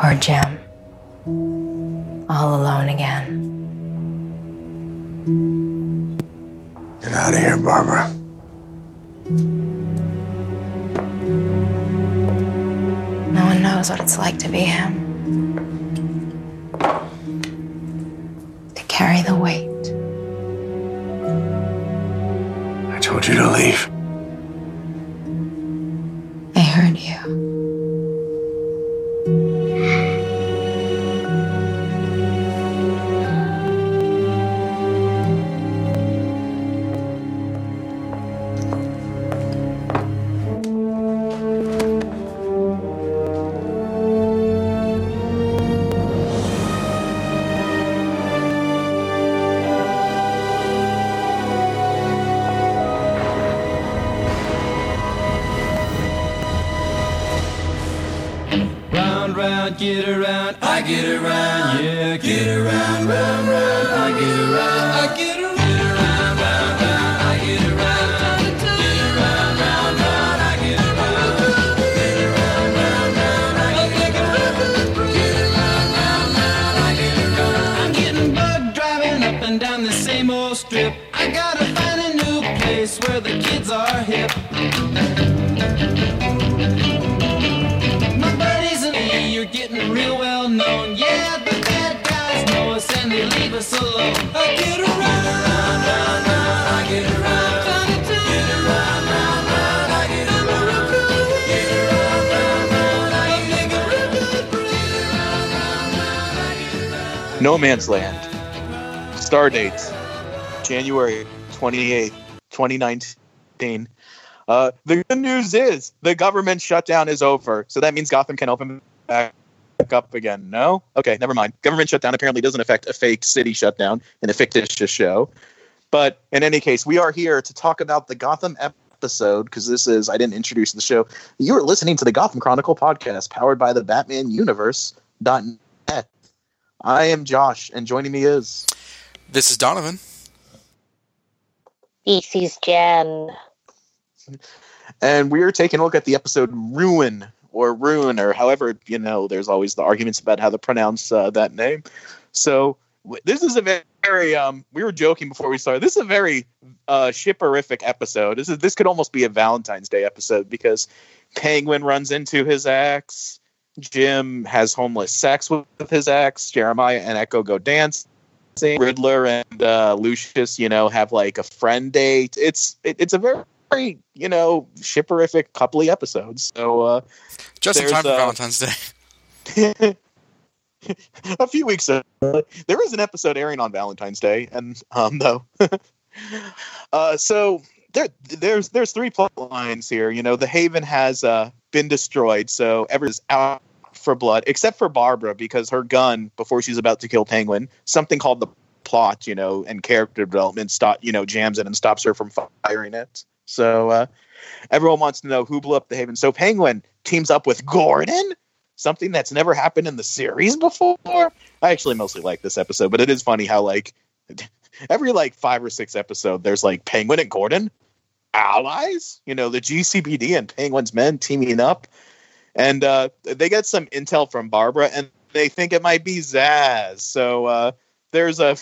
Poor Jim. All alone again. Get out of here, Barbara. No one knows what it's like to be him. To carry the weight. I told you to leave. Man's Land. Star dates January 28th, 2019. Uh, the good news is the government shutdown is over. So that means Gotham can open back up again. No? Okay, never mind. Government shutdown apparently doesn't affect a fake city shutdown in a fictitious show. But in any case, we are here to talk about the Gotham episode because this is, I didn't introduce the show. You are listening to the Gotham Chronicle podcast powered by the Batman Universe.net. I am Josh, and joining me is. This is Donovan. This is Jan. and we are taking a look at the episode Ruin or Ruin or however you know. There's always the arguments about how to pronounce uh, that name. So this is a very um. We were joking before we started. This is a very uh, shipperific episode. This is this could almost be a Valentine's Day episode because Penguin runs into his ex. Jim has homeless sex with his ex. Jeremiah and Ecco go dancing. Riddler and uh, Lucius, you know, have like a friend date. It's it, it's a very very you know shipperific coupley episodes. So uh, Just in time for uh, Valentine's Day. a few weeks ago, there is an episode airing on Valentine's Day, and um, though, uh, so there there's there's three plot lines here. You know, the Haven has uh, been destroyed, so everyone's out for blood, except for Barbara because her gun before she's about to kill Penguin, something called the plot, you know, and character development stop, you know, jams it and stops her from firing it. So uh, everyone wants to know who blew up the Haven. So Penguin teams up with Gordon, something that's never happened in the series before. I actually mostly like this episode, but it is funny how like every like five or six episode, there's like Penguin and Gordon allies. You know, the GCPD and Penguin's men teaming up, and uh, they get some intel from Barbara, and they think it might be Zsasz. So uh, there's a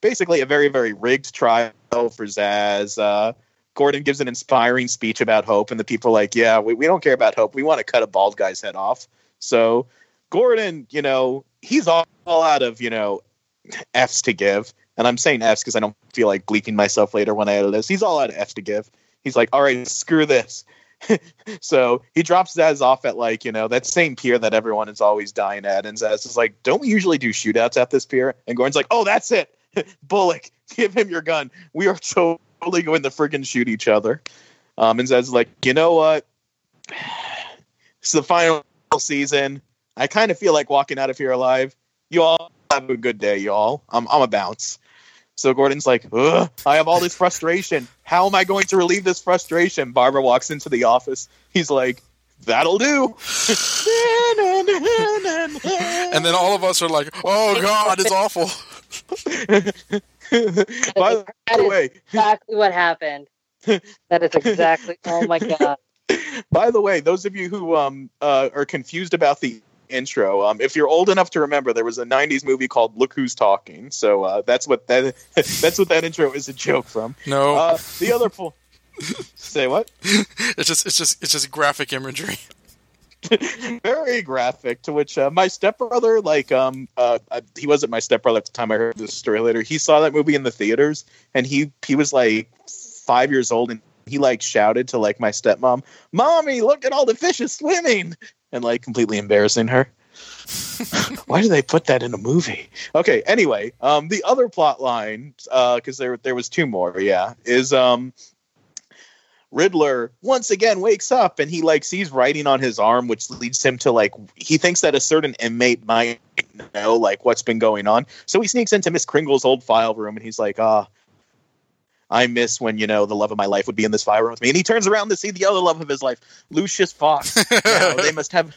basically a very very rigged trial for Zsasz. Uh, Gordon gives an inspiring speech about hope, and the people like, "Yeah, we, we don't care about hope. We want to cut a bald guy's head off." So Gordon, you know, he's all, all out of you know F's to give, and I'm saying F's because I don't feel like bleeping myself later when I edit this. He's all out of F's to give. He's like, "All right, screw this." so he drops Zsasz off at like you know that same pier that everyone is always dying at, and Zsasz is like, "Don't we usually do shootouts at this pier?" And Gordon's like, "Oh, that's it, Bullock, give him your gun. We are totally going to friggin' shoot each other." Um, and Zsasz is like, "You know what? It's the final season. I kind of feel like walking out of here alive. You all have a good day, y'all. I'm I'm a bounce." So Gordon's like, Ugh, I have all this frustration. How am I going to relieve this frustration? Barbara walks into the office. He's like, That'll do. And then all of us are like, "Oh God, it's awful." By That the is way, exactly what happened. That is exactly. Oh my god. by the way, those of you who um uh, are confused about the intro. Um, if you're old enough to remember, there was a '90s movie called Look Who's Talking. So uh, that's what that that's what that intro is a joke from. No, Uh, the other po- say what? it's just it's just it's just graphic imagery. very graphic to which uh, my stepbrother like um uh uh, he wasn't my stepbrother at the time i heard this story later he saw that movie in the theaters and he he was like five years old and he like shouted to like my stepmom mommy look at all the fishes swimming and like completely embarrassing her why do they put that in a movie okay anyway um the other plot line uh because there there was two more yeah is um Riddler once again wakes up and he like sees writing on his arm, which leads him to like he thinks that a certain inmate might know like what's been going on. So he sneaks into Miss Kringle's old file room and he's like, ah, I miss when you know the love of my life would be in this fire room with me. And he turns around to see the other love of his life, Lucius Fox. They must have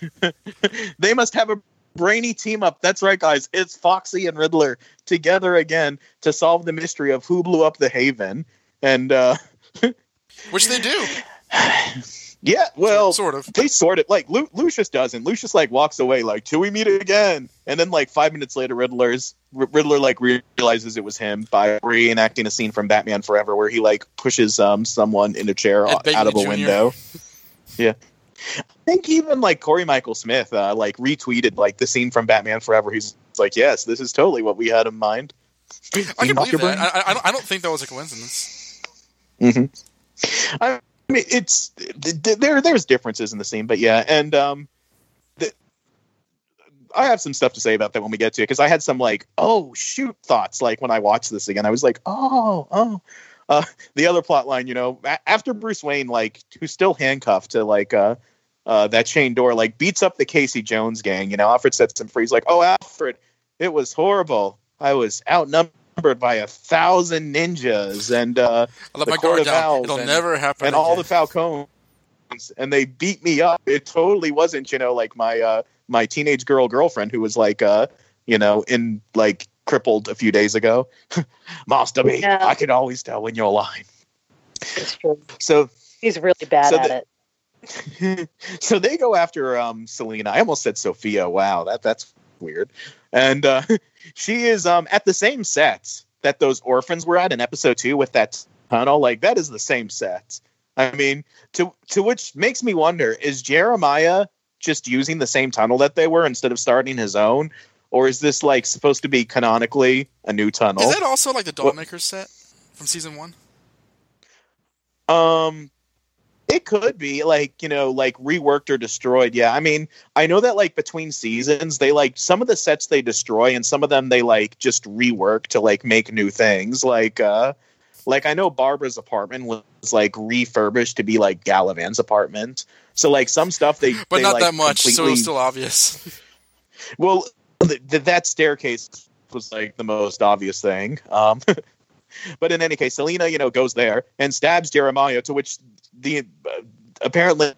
they must have a brainy team up. That's right, guys. It's Foxy and Riddler together again to solve the mystery of who blew up the Haven. And uh Which they do, yeah, well, sort of. they sort of like Lu- Lucius doesn't. Lucius like walks away like till we meet again, and then like five minutes later, Riddler's R- Riddler like realizes it was him by reenacting a scene from Batman Forever where he like pushes um someone in a chair Ed out of a Jr.. window. yeah. I think even like Corey Michael Smith uh, like retweeted like the scene from Batman Forever. He's like, "Yes, this is totally what we had in mind." I can believe that. I, I, don't, I don't think that was a coincidence. Mm-hmm. I mean, it's th- th- there. There's differences in the scene, but yeah, and um, the, I have some stuff to say about that when we get to it because I had some like, oh shoot, thoughts like when I watched this again. I was like, oh, oh. Uh, the other plot line, you know, after Bruce Wayne, like, who's still handcuffed to like uh, uh, that chain door, like, beats up the Casey Jones gang. You know, Alfred sets him free. He's like, oh, Alfred, it was horrible. I was outnumbered by a thousand ninjas, and uh, I let The my Court guard of down. Owls It'll and- never happen. and all the again. Falcons, and they beat me up. It totally wasn't, you know, like my uh, my teenage girl girlfriend who was like, uh, you know, in like crippled a few days ago. Master B, Yeah. I can always tell when you're lying. It's true. So He's really bad So at the- it. so they go after um Selina. I almost said Sophia. Wow, that that's weird. And uh, she is um at the same set that those orphans were at in episode two with that tunnel. Like that is the same set. I mean, to to which makes me wonder: is Jeremiah just using the same tunnel that they were instead of starting his own, or is this like supposed to be canonically a new tunnel? Is that also like the Dollmaker set from season one? Um, it could be like you know, like reworked or destroyed. Yeah, I mean, I know that like between seasons, they like some of the sets they destroy, and some of them they like just rework to like make new things. Like, uh, like I know Barbara's apartment was like refurbished to be like Galavan's apartment. So like some stuff they, But they, not like, that much, so it was still obvious. well, th- th- that staircase was like the most obvious thing. Um, but in any case, Selina, you know, goes there and stabs Jeremiah, to which the uh, apparently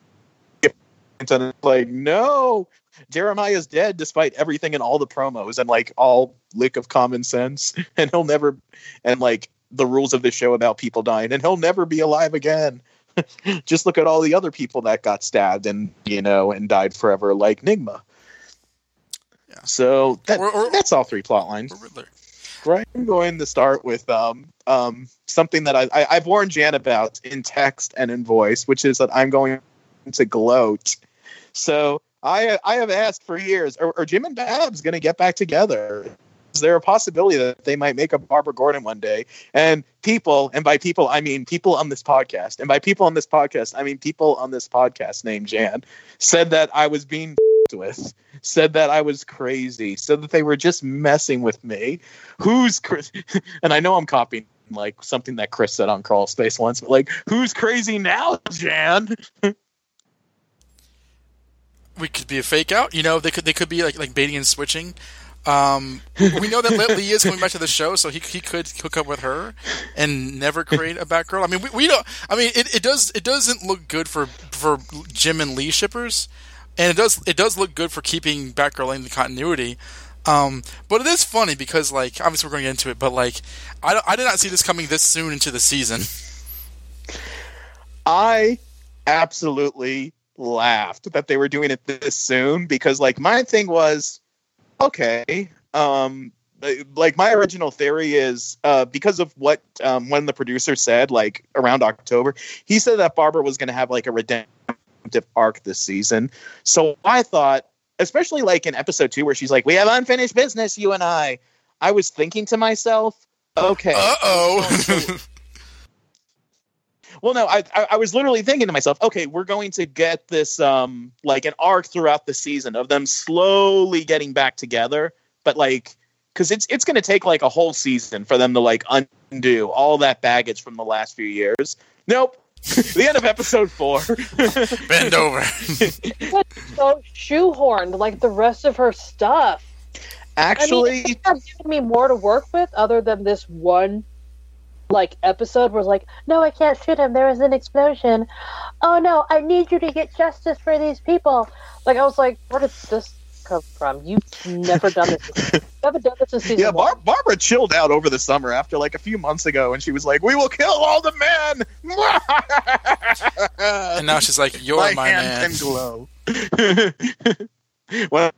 and like, no, Jeremiah's dead despite everything and all the promos and like all lick of common sense, and he'll never and like the rules of the show about people dying, and he'll never be alive again. Just look at all the other people that got stabbed and you know and died forever, like Nygma. Yeah. So that, Or- or- that's all three plot lines. Right. I'm going to start with um, um, something that I, I, I've warned Jan about in text and in voice, which is that I'm going to gloat. So I I have asked for years, are, are Jim and Babs going to get back together? Is there a possibility that they might make a Barbara Gordon one day? And people, and by people I mean people on this podcast, and by people on this podcast I mean people on this podcast named Jan, said that I was being with, said that I was crazy, said that they were just messing with me. Who's Chris? And I know I'm copying like something that Chris said on Crawl Space once, but like, who's crazy now, Jan? we could be a fake out. You know, they could they could be like like baiting and switching. Um, we know that Lee is coming back to the show, so he he could hook up with her and never create a Batgirl. I mean, we, we don't. I mean, it, it does it doesn't look good for for Jim and Lee shippers, and it does it does look good for keeping Batgirl in the continuity. Um, but it is funny because like obviously we're going to get into it, but like I I did not see this coming this soon into the season. I absolutely laughed that they were doing it this soon because like my thing was okay um like my original theory is uh because of what um when the producer said like around october he said that barbara was going to have like a redemptive arc this season so i thought especially like in episode two where she's like we have unfinished business you and i i was thinking to myself okay Uh oh. well, no, I, I I was literally thinking to myself, okay, we're going to get this um like an arc throughout the season of them slowly getting back together, but like because it's it's going to take like a whole season for them to like undo all that baggage from the last few years. Nope. the end of episode four. Bend over. so shoehorned like the rest of her stuff. Actually, I mean, it's not giving me more to work with other than this one like episode where it's like, no, I can't shoot him. There was an explosion. Oh no, I need you to get justice for these people. Like I was like, what is this come from? You've never done this. You haven't done this in season yeah, Bar- one. Barbara chilled out over the summer after like a few months ago, and she was like, "We will kill all the men." and now she's like, "You're my, my, hand man." can glow. when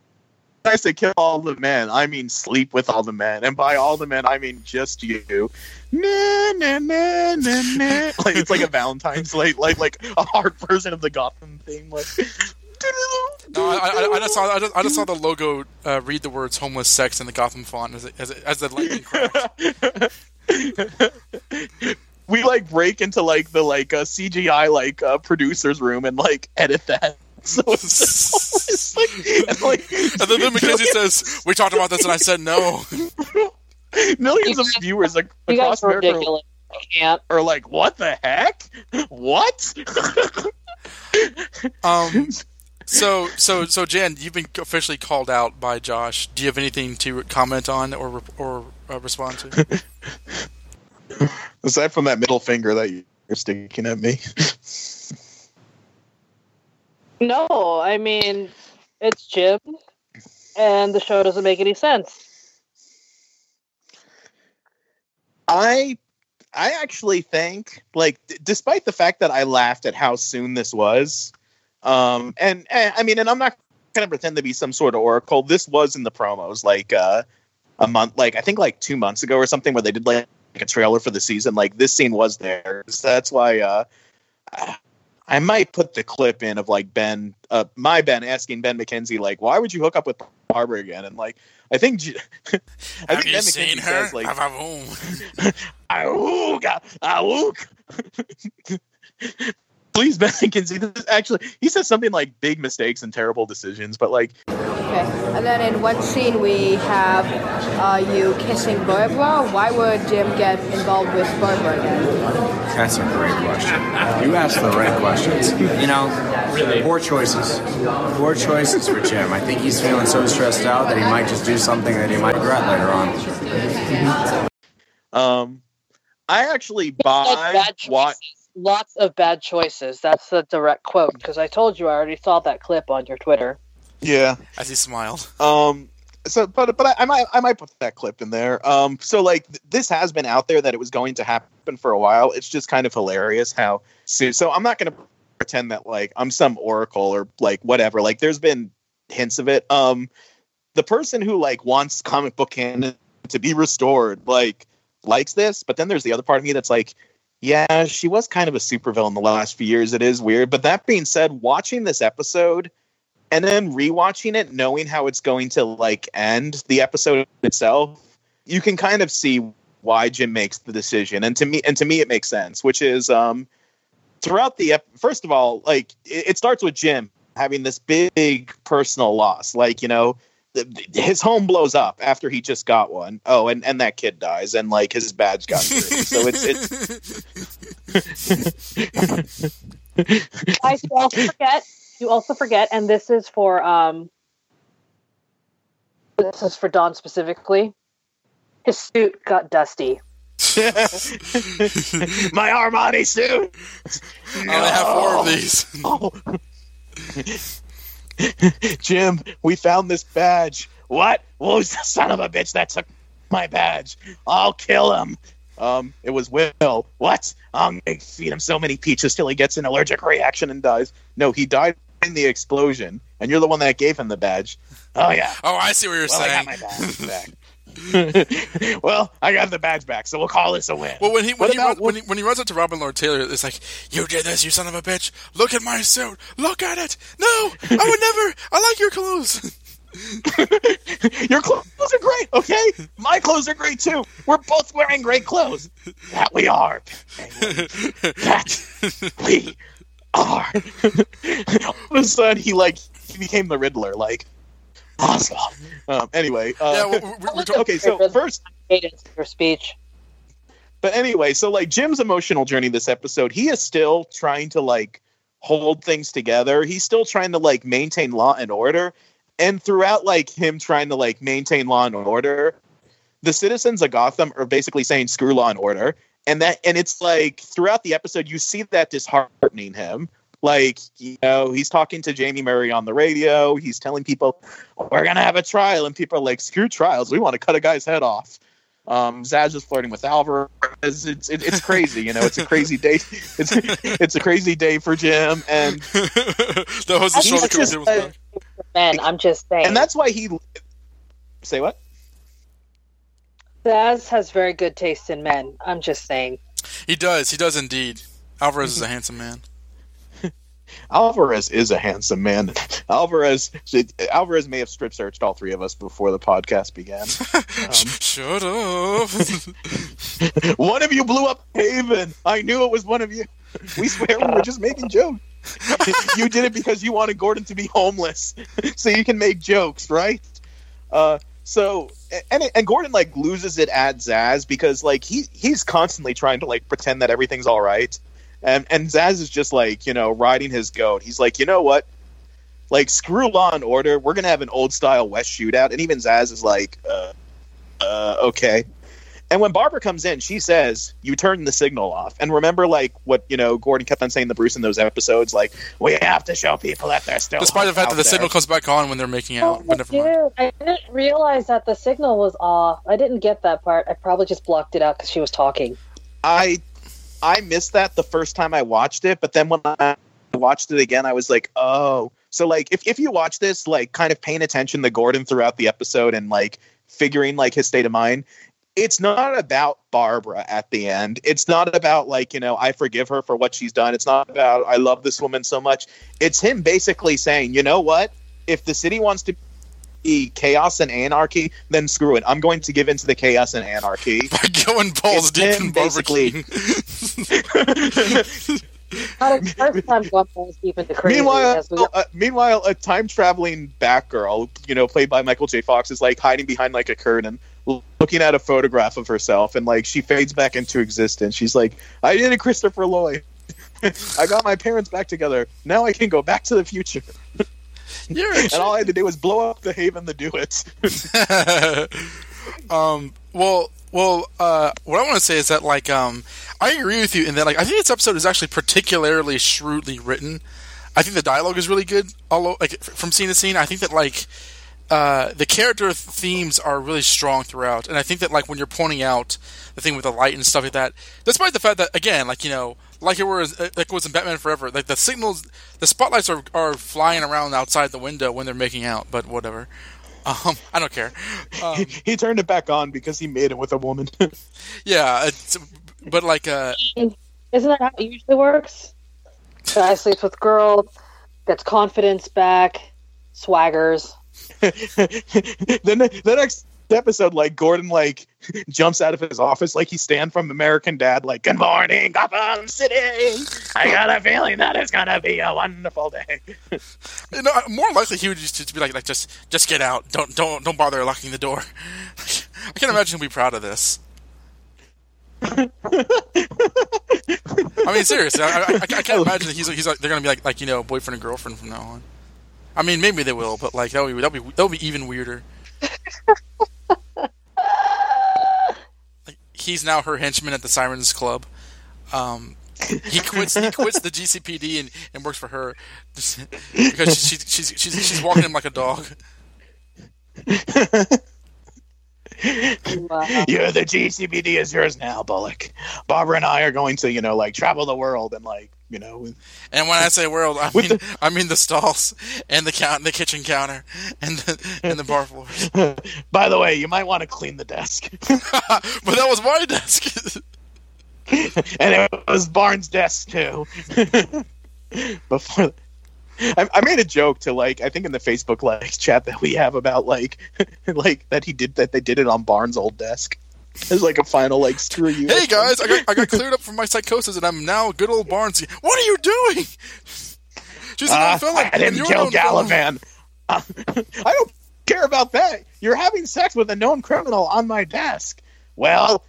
I say kill all the men, I mean sleep with all the men, and by all the men, I mean just you. Na, na, na, na, na. Like it's like a Valentine's like like like a hard version of the Gotham theme. Like No, I, I, I just saw I just, I just saw the logo uh, read the words "homeless sex" in the Gotham font as it, as, it, as the lightning cracks. we like break into like the like uh, CGI like uh, producers room and like edit that. So it's, it's like, and, like And then, then McKenzie says, "We talked about this," and I said no. millions of viewers like, across guys are America ridiculous. I can't. are like, "What the heck? What?" Um, so so so Jan, you've been officially called out by Josh. Do you have anything to comment on or or uh, respond to? Aside from that middle finger that you're sticking at me, No, I mean, it's Jim, and the show doesn't make any sense. I I actually think like d- despite the fact that I laughed at how soon this was um and, and I mean and I'm not going to pretend to be some sort of oracle this was in the promos like uh a month like I think like 2 months ago or something where they did like a trailer for the season like this scene was there so that's why uh I might put the clip in of like Ben, uh, my Ben asking Ben McKenzie, like, why would you hook up with Barbara again? And like, I think, I have think Ben seen McKenzie her? says, like, I Have Auga, auk. Please, Ben can see This actually, he says something like big mistakes and terrible decisions, but like, Okay. And then in one scene we have uh, you kissing Barbara. Why would Jim get involved with Barbara again? That's a great question. You asked the right questions. You know, poor choices. Poor choices for Jim. I think he's feeling so stressed out that he might just do something that he might regret later on. um, I actually Like buy bad what. choices. Lots of bad choices. That's the direct quote because I told you I already saw that clip on your Twitter. Yeah. As he smiled. Um. So, but but I, I might I might put that clip in there. Um. So like th- this has been out there that it was going to happen for a while. It's just kind of hilarious how. So, so I'm not going to pretend that like I'm some oracle or like whatever. Like there's been hints of it. Um. The person who like wants comic book canon to be restored like likes this, but then there's the other part of me that's like. Yeah, she was kind of a supervillain the last few years. It is weird. But that being said, watching this episode and then rewatching it knowing how it's going to like end the episode itself you can kind of see why jim makes the decision and to me and to me it makes sense which is um throughout the ep- first of all like it, it starts with jim having this big personal loss like you know his home blows up after he just got one. Oh, and, and that kid dies, and like his badge got dirty. So it's it's I you also forget. You also forget, and this is for um. This is for Don specifically. His suit got dusty. my Armani suit. I only have four of these. Oh. Jim, we found this badge. What? Who's the son of a bitch that took my badge? I'll kill him. Um, it was Will. What? I'm gonna feed him so many peaches till he gets an allergic reaction and dies. No, he died in the explosion, and you're the one that gave him the badge. Oh yeah. Oh, I see what you're Well, I saying. got my badge back. well, I got the badge back, so we'll call this a win. Well, when he when he, about- run, when he when he runs up to Robin Lord Taylor, it's like, "You did this, you son of a bitch! Look at my suit! Look at it! No, I would never. I like your clothes." Your clothes are great, okay? My clothes are great too. We're both wearing great clothes. That we are. That we are. All of a sudden, he like he became the Riddler. Like, awesome. Um, anyway, uh, yeah, we, we, we're talking. okay. So first, Cadence your speech. But anyway, so like Jim's emotional journey this episode, he is still trying to like hold things together. He's still trying to like maintain law and order. And throughout like him trying to like maintain law and order, the citizens of Gotham are basically saying screw law and order. And that and it's like throughout the episode you see that disheartening him. Like, you know, he's talking to Jamie Murray on the radio. He's telling people, we're going to have a trial. And people are like, screw trials. We want to cut a guy's head off. Um, Zsasz is flirting with Alvarez. It's, it's, it's crazy, you know. It's a crazy day. It's it's a crazy day for Jim, and the host of He's shoulder just was a- back. Man, I'm just saying. and that's why he say what? Zsasz has very good taste in men. I'm just saying. He does. He does indeed. Alvarez is a handsome man. Alvarez is a handsome man. Alvarez Alvarez may have strip searched all three of us before the podcast began. Shut up. one of you blew up Haven. I knew it was one of you. We swear we were just making jokes. you did it because you wanted Gordon to be homeless, so you can make jokes, right? Uh, so and and Gordon like loses it at Zsasz because like he he's constantly trying to like pretend that everything's all right, and and Zsasz is just like you know riding his goat. He's like, you know what? Like screw Law and Order. We're gonna have an old style West shootout, and even Zsasz is like, uh, uh, okay. And when Barbara comes in, she says, "You turn the signal off." And remember, like what you know, Gordon kept on saying to Bruce in those episodes, like, "We have to show people that they're still." Despite the fact that the there." signal comes back on when they're making out, but never mind. Oh, I didn't realize that the signal was off. I didn't get that part. I probably just blocked it out because she was talking. I I missed that the first time I watched it, but then when I watched it again, I was like, oh. So like if, if you watch this, like kind of paying attention to Gordon throughout the episode and like figuring like his state of mind, it's not about Barbara at the end. It's not about like, you know, I forgive her for what she's done. It's not about I love this woman so much. It's him basically saying, you know what? If the city wants to be chaos and anarchy, then screw it. I'm going to give into the chaos and anarchy. By going balls It's deep in basically- barbecue. Not the first time one falls deep crazy. Meanwhile, we- uh, meanwhile, a time traveling Batgirl, you know, played by Michael J. Fox, is like hiding behind like a curtain, looking at a photograph of herself, and like she fades back into existence. She's like, "I did it, Christopher Lloyd. I got my parents back together. Now I can go back to the future." You're And all I had to do was blow up the Haven to do it. um well well uh what i want to say is that like um i agree with you in that like i think this episode is actually particularly shrewdly written. I think the dialogue is really good Although like from scene to scene i think that like uh the character themes are really strong throughout and i think that like when you're pointing out the thing with the light and stuff like that despite the fact that again like you know like it was uh, like it was in batman forever like the signals the spotlights are, are flying around outside the window when they're making out but whatever um, I don't care. Um, he turned it back on because he made it with a woman. Yeah, it's, but like, uh, Isn't that how it usually works? Guy sleeps with girl, gets confidence back, swaggers. then the, the episode, like Gordon, like jumps out of his office, like he Stan from American Dad, like "Good morning, Gotham City. I got a feeling that it's gonna be a wonderful day." you know, more likely he would just, just be like, like, just, just get out. Don't, don't, don't bother locking the door. I can't imagine he'll be proud of this. I mean, seriously, I, I, I can't imagine that he's, he's like, they're gonna be like, like, you know, boyfriend and girlfriend from now on. I mean, maybe they will, but like, that would be, that would be, that would be even weirder. He's now her henchman at the Sirens Club. Um, he quits. He quits the GCPD and, and works for her because she's she's she's she's walking him like a dog. Wow. You're the GCPD is yours now, Bullock. Barbara and I are going to, you know, like travel the world and like, you know, And when I say world, I With mean I mean the stalls and the count, the kitchen counter, and the and the bar floors. by the way, you might want to clean the desk. but that was my desk. and it was Barnes' desk too. Before, I, I made a joke to like I think in the Facebook like chat that we have about like like that he did that they did it on Barnes' old desk as like a final like screw you. hey guys, I got I got cleared up from my psychosis, and I'm now good old Barnes. What are you doing? She's Uh, known felon. I didn't kill. Galavan. Uh, I don't care about that. You're having sex with a known criminal on my desk. Well,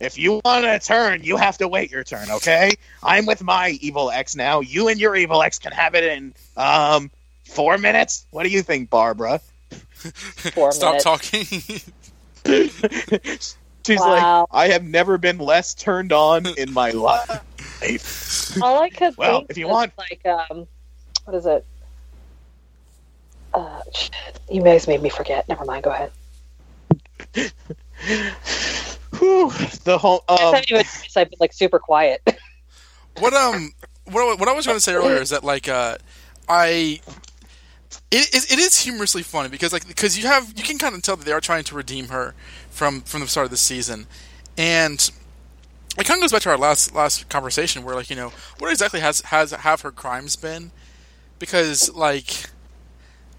if you want to turn, you have to wait your turn, okay? I'm with my evil ex now. You and your evil ex can have it in um four minutes. What do you think, Barbara? Four Stop minutes. talking. She's Wow. like, I have never been less turned on in my life. All I could Well, think if you was, want- like, um, what is it? Uh, shit. you guys made me forget. Never mind. Go ahead. Whew, the whole I um, haven't even noticed I've been like super quiet. what um what I- what I was going to say earlier is that like uh I it, it, it is humorously funny because like because you have you can kind of tell that they are trying to redeem her from from the start of the season and it kind of goes back to our last last conversation where like you know what exactly has has have her crimes been because like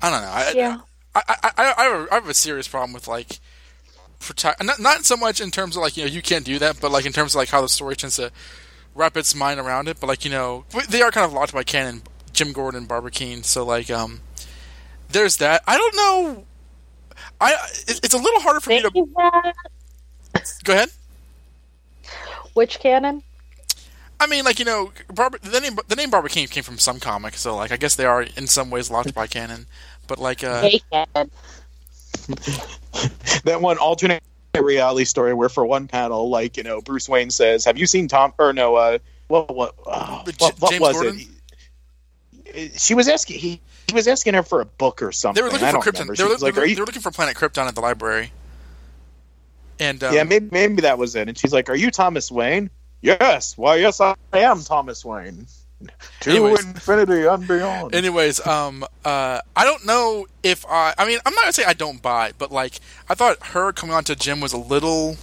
I don't know I, Yeah. I, I, I, I, have a, I have a serious problem with like protect not not so much in terms of like you know you can't do that but like in terms of like how the story tends to wrap its mind around it but like you know they are kind of locked by canon Jim Gordon Barbara Kean so like um there's that I don't know I it's a little harder for me to go ahead Which canon? I mean, like you know, Barbara, the name the name Barbara King came from some comic, so like I guess they are in some ways locked by canon. But like, uh. that one alternate reality story where for one panel, like you know, Bruce Wayne says, "Have you seen Tom?" Or no, uh, what what J- what, what was Gordon? it? She was asking he he was asking her for a book or something. they were looking I for Krypton. They were, like, they, were, you?" they were looking for Planet Krypton at the library. And um, yeah, maybe maybe that was it. And she's like, "Are you Thomas Wayne?" Yes. Why, yes, I am Thomas Wayne. To Anyways. infinity and beyond. Anyways, um, uh, I don't know if I. I mean, I'm not gonna say I don't buy, but like, I thought her coming on to Jim was a little.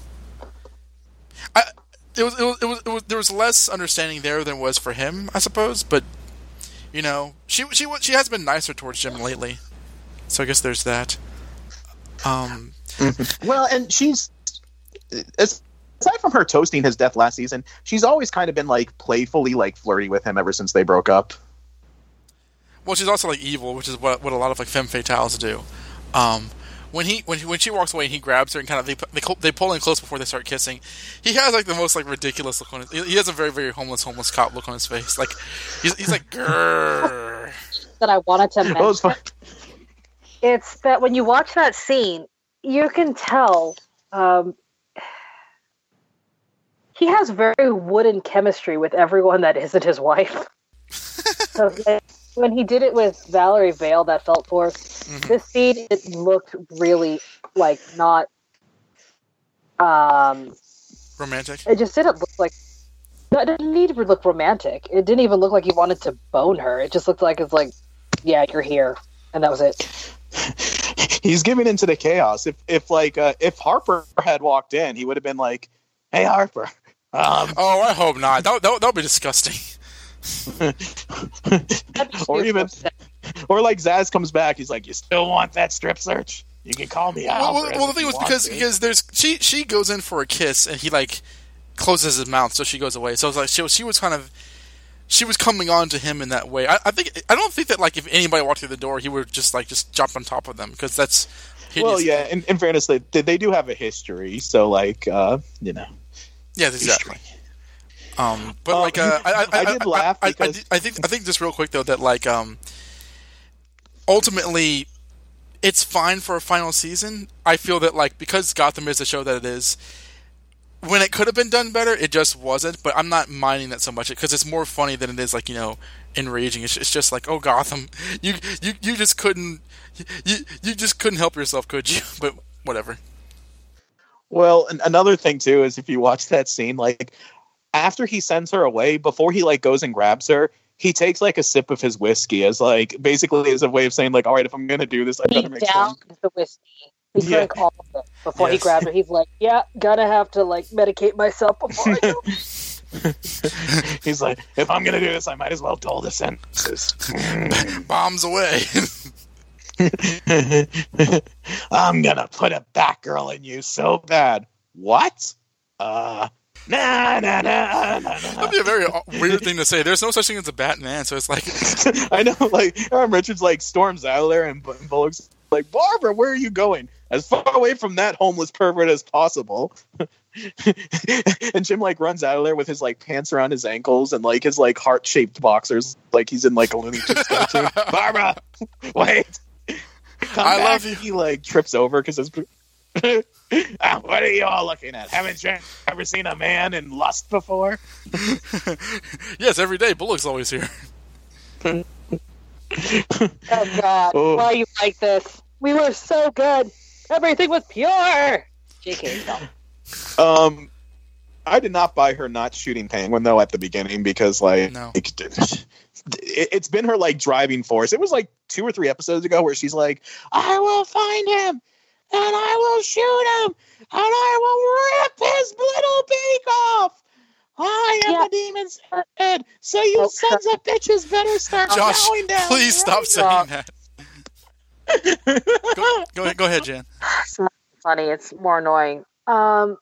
I. It was, it was, it was, it was, there was less understanding there than was for him, I suppose. But you know, she, she, she has been nicer towards Jim lately, so I guess there's that. Um, Well, and she's as- aside from her toasting his death last season, she's always kind of been like playfully like flirty with him ever since they broke up. Well, she's also like evil, which is what what a lot of like femme fatales do. Um, when he when when she walks away and he grabs her and kind of they they, they pull in close before they start kissing, he has like the most like ridiculous look on his. He he has a very very homeless homeless cop look on his face. Like he's he's like grrr. That I wanted to mention. Well, it's it's that when you watch that scene, you can tell um, he has very wooden chemistry with everyone that isn't his wife. so when he did it with Valerie Vale, that felt forced. Mhm. This scene, it looked really like not. Um, romantic. it just didn't look like. No, it didn't need to look romantic. It didn't even look like he wanted to bone her. It just looked like it's like, yeah, you're here, and that was it. He's giving into the chaos. If if like uh, if Harper had walked in, he would have been like, "Hey Harper." Um, Oh, I hope not. That that, that would be disgusting. Or even, or like Zsasz comes back, he's like, "You still want that strip search? You can call me Well, well, well, the thing was because to." because there's she she goes in for a kiss and he like closes his mouth so she goes away. So it's like she was she was kind of she was coming on to him in that way. I, I think I don't think that like if anybody walked through the door he would just like just jump on top of them because that's hideous. well, yeah. In, in fairness, they they do have a history, so like, uh, you know, yeah exactly. Um, but Um, like, uh, I, I, I, I did I- laugh I, I, because- I think I think just real quick though that like um, ultimately, it's fine for a final season. I feel that like because Gotham is the show that it is, when it could have been done better, it just wasn't. But I'm not minding that so much because it's more funny than it is like you know enraging. It's, it's just like oh Gotham, you you you just couldn't you you just couldn't help yourself, could you? But whatever. Well, an- another thing too is if you watch that scene, like after he sends her away, before he like goes and grabs her, he takes like a sip of his whiskey as like basically as a way of saying like, all right, if I'm gonna do this, I He better make sure. the whiskey. He Yeah. drank all of it before he Yes. grabbed her. He's like, "Yeah, gonna have to like medicate myself before I do." He's like, if I'm gonna do this, I might as well dull the sentences. Bombs away. I'm gonna put a Batgirl in you so bad. What? Uh, nah, nah, nah, nah, nah. That'd be a very weird thing to say. There's no such thing as a Batman, so it's like, I know, like Erin Richards like storms out of there, and Bu- Bullock's like, Barbara, where are you going? As far away from that homeless pervert as possible. and Jim like runs out of there with his like pants around his ankles and like his like heart shaped boxers, like he's in like a Looney Tunes cartoon. Barbara, wait. Come I back. love you. He like trips over because it's. Ah, what are you all looking at? Haven't you ever seen a man in lust before? yes, every day Bullock's always here. oh God, Oh. why are you like this? We were so good. Everything was pure. Jk, no. Um, I did not buy her not shooting Penguin though at the beginning because like No. it, it's been her like driving force. It was like two or three episodes ago where she's like, "I will find him and I will shoot him and I will rip his little beak off." I am Yeah. the demon's head, so you Oh, sons of bitches better start Josh, bowing down. please stop saying that. Go, go, ahead- go ahead, Jan. It's not funny. It's more annoying. Um,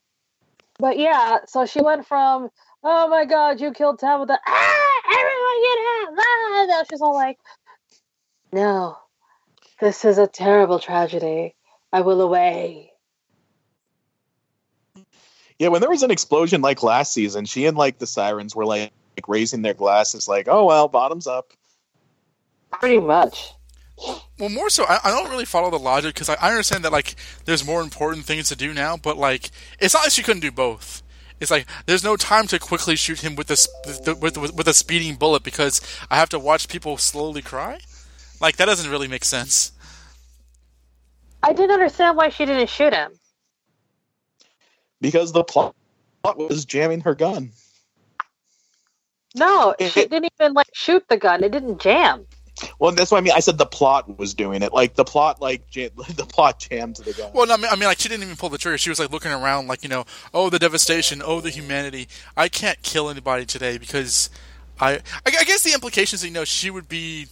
but yeah, so she went from "Oh my God, you killed Tabitha!" Ah, everyone get out! Ah, now she's all like, "No, this is a terrible tragedy. I will away." Yeah, when there was an explosion like last season, she and like the sirens were like, like raising their glasses, like, "Oh well, bottoms up." Pretty much. Well, more so, I, I don't really follow the logic because I, I understand that like there's more important things to do now, but like it's not like she couldn't do both. It's like there's no time to quickly shoot him with this with, with with a speeding bullet because I have to watch people slowly cry. Like that doesn't really make sense. I didn't understand why she didn't shoot him. because the plot was jamming her gun. No, she didn't even like shoot the gun. It didn't jam. Well, that's what I mean. I said the plot was doing it. Like the plot, like jam- the plot jammed the gun. Well, no, I mean, I mean, like she didn't even pull the trigger. She was like looking around, like you know, oh the devastation, oh the humanity. I can't kill anybody today because I, I, guess the implications, you know, she would be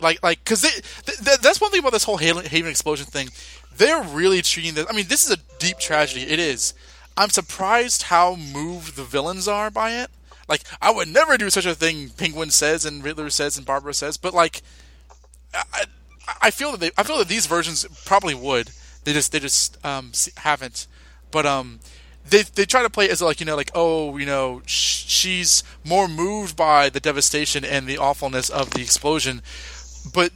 like, like, because th- th- that's one thing about this whole Haven explosion thing. They're really treating this. I mean, this is a deep tragedy. It is. I'm surprised how moved the villains are by it. Like, I would never do such a thing. Penguin says, and Riddler says, and Barbara says, but like, I, I feel that they, I feel that these versions probably would. They just they just um, haven't. But um, they they try to play it as like you know like oh you know sh- she's more moved by the devastation and the awfulness of the explosion, but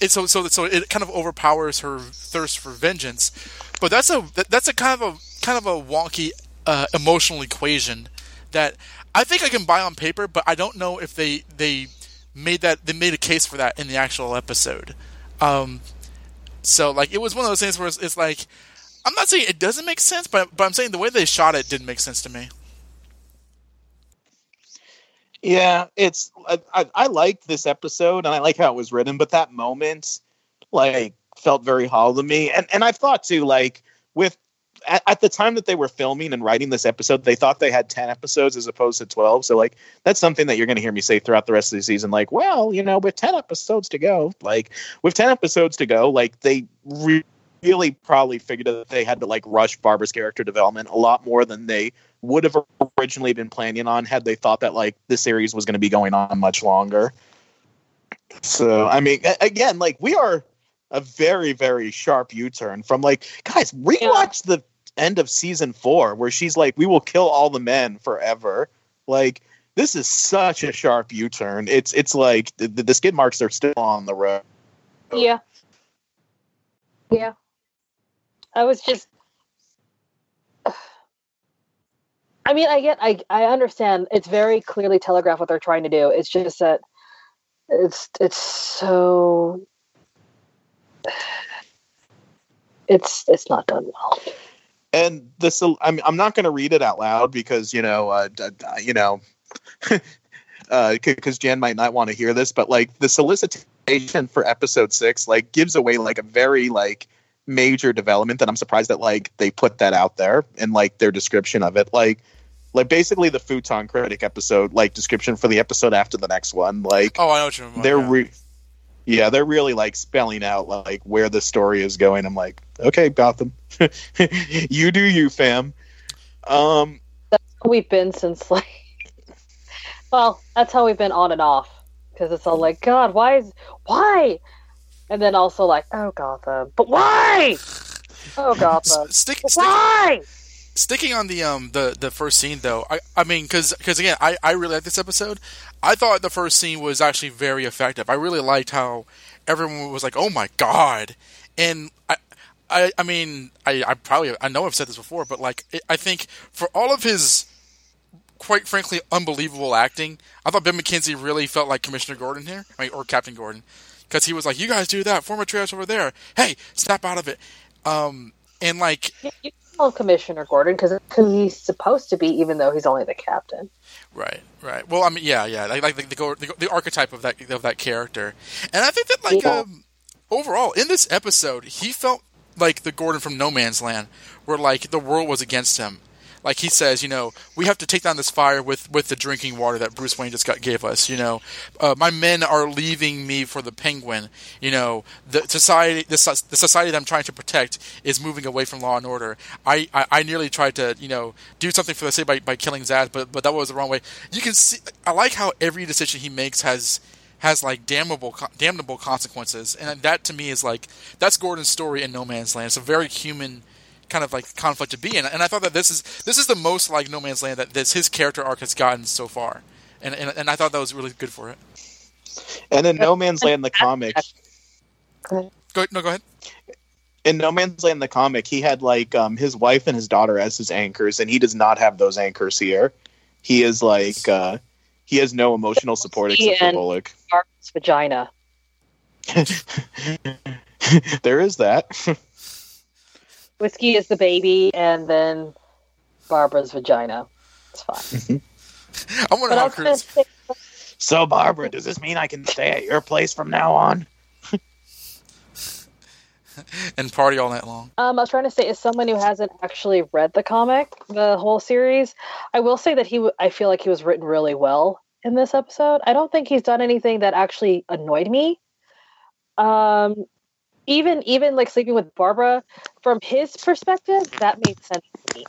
it's so so so it kind of overpowers her thirst for vengeance. But that's a that's a kind of a kind of a wonky uh, emotional equation that I think I can buy on paper, but I don't know if they they made that they made a case for that in the actual episode. Um, so like it was one of those things where it's, it's like I'm not saying it doesn't make sense, but but I'm saying the way they shot it didn't make sense to me. yeah, it's I, I, I liked this episode and I like how it was written, but that moment like felt very hollow to me. And and I've thought too, like with at, at the time that they were filming and writing this episode, they thought they had ten episodes as opposed to twelve. So like that's something that you're going to hear me say throughout the rest of the season. Like, well, you know, with ten episodes to go, like with ten episodes to go, like they re- really probably figured that they had to like rush Barbara's character development a lot more than they would have originally been planning on had they thought that like the series was going to be going on much longer. So I mean, again, like we are a very very sharp U-turn from like guys rewatch the end of season four where she's like, "We will kill all the men forever." Like this is such a sharp U-turn. It's it's like the, the skid marks are still on the road. Yeah. Yeah. I was just I mean, I get I I understand it's very clearly telegraphed what they're trying to do. It's just that it's it's so it's it's not done well. And the I'm I'm not going to read it out loud because you know uh, you know because Jan might not want to hear this, but like the solicitation for episode six like gives away like a very like major development that I'm surprised that like they put that out there in like their description of it like like basically the futon critic episode like description for the episode after the next one like Oh, I know what you're. they're re- yeah they're really like spelling out like where the story is going i'm like okay gotham you do you fam um That's how we've been since like. Well, that's how we've been on and off because it's all like, God, why is why? And then also like, oh Gotham, but why? Oh Gotham, S- stick, stick, why? sticking on the um the the first scene though i i mean because because again i i really like this episode i thought the first scene was actually very effective. I really liked how everyone was like oh my god. And i i i mean i i probably i know i've said this before but like i think for all of his quite frankly unbelievable acting i thought ben McKenzie really felt like commissioner gordon here I mean, or captain gordon because he was like you guys do that form a trash over there. Hey snap out of it. Um and like call Commissioner Gordon because he's supposed to be, even though he's only the captain. Right, right. Well, I mean, yeah, yeah. Like, like the, the the archetype of that of that character, and I think that like Yeah. um, overall in this episode, he felt like the Gordon from No Man's Land, where like the world was against him. Like he says, you know, we have to take down this fire with with the drinking water that Bruce Wayne just got gave us. You know, uh, my men are leaving me for the Penguin. You know, the society the, the society that I'm trying to protect is moving away from law and order. I, I, I nearly tried to you know do something for the city by, by killing Zsasz, but but that was the wrong way. You can see. I like how every decision he makes has has like damnable damnable consequences, and that to me is like that's Gordon's story in No Man's Land. It's a very human kind of like conflict to be in, and I thought that this is this is the most like No Man's Land that this his character arc has gotten so far, and and, and I thought that was really good for it. and in no man's land the comic Go no, go ahead. in no man's land the comic he had like um his wife and his daughter as his anchors and he does not have those anchors here he is like uh he has no emotional support except for And- bullock Barbara's vagina. there is that Whiskey is the baby, and then Barbara's vagina. It's fine. I wonder But I how was gonna Chris. say, so barbara does this mean i can stay at your place from now on and party all night long. Um, I was trying to say, as someone who hasn't actually read the comic, the whole series, I will say that he, w- I feel like he was written really well in this episode. I don't think he's done anything that actually annoyed me. Um, even even like sleeping with Barbara, from his perspective, that made sense to me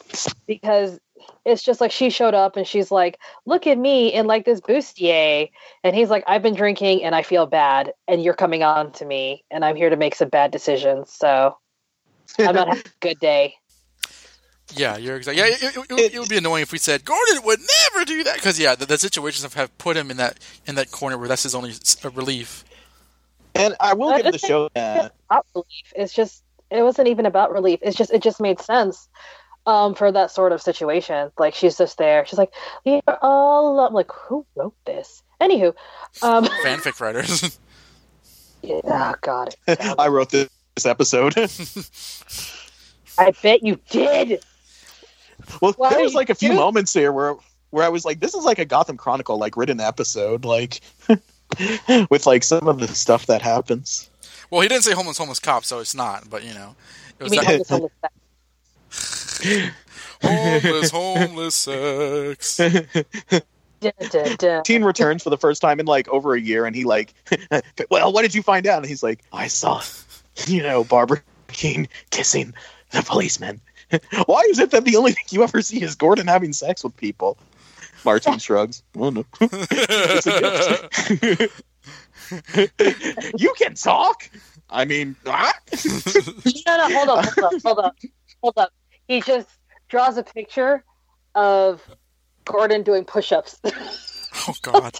because it's just like she showed up and she's like, "Look at me in like this bustier," and he's like, "I've been drinking and I feel bad, and you're coming on to me, and I'm here to make some bad decisions." So I'm not having a good day. Yeah, you're exactly. Yeah, it, it, it, it would be annoying if we said Gordon would never do that because yeah, the, the situations have, have put him in that in that corner where that's his only relief. and i will I give the show that it's about relief. It's just it wasn't even about relief. It's just it just made sense um, for that sort of situation. Like she's just there. She's like, "You're all alone." I'm like, who wrote this? Anywho, um, Fanfic writers. yeah, god, i wrote this episode I bet you did. well Why there was like a few doing- moments here where where i was like this is like a gotham chronicle like written episode like with like some of the stuff that happens well, he didn't say homeless homeless cop, so it's not. But you know, it I was mean, that, homeless, homeless sex. homeless homeless sex. Dun, dun, dun. teen returns for the first time in like over a year and he like well what did you find out and he's like i saw you know barbara Kean kissing the policeman why is it that the only thing you ever see is gordon having sex with people martin shrugs oh no It's a gift. you can talk i mean ah. No, no, hold up, hold up, hold up, hold up. He just draws a picture of Gordon doing push-ups. oh God.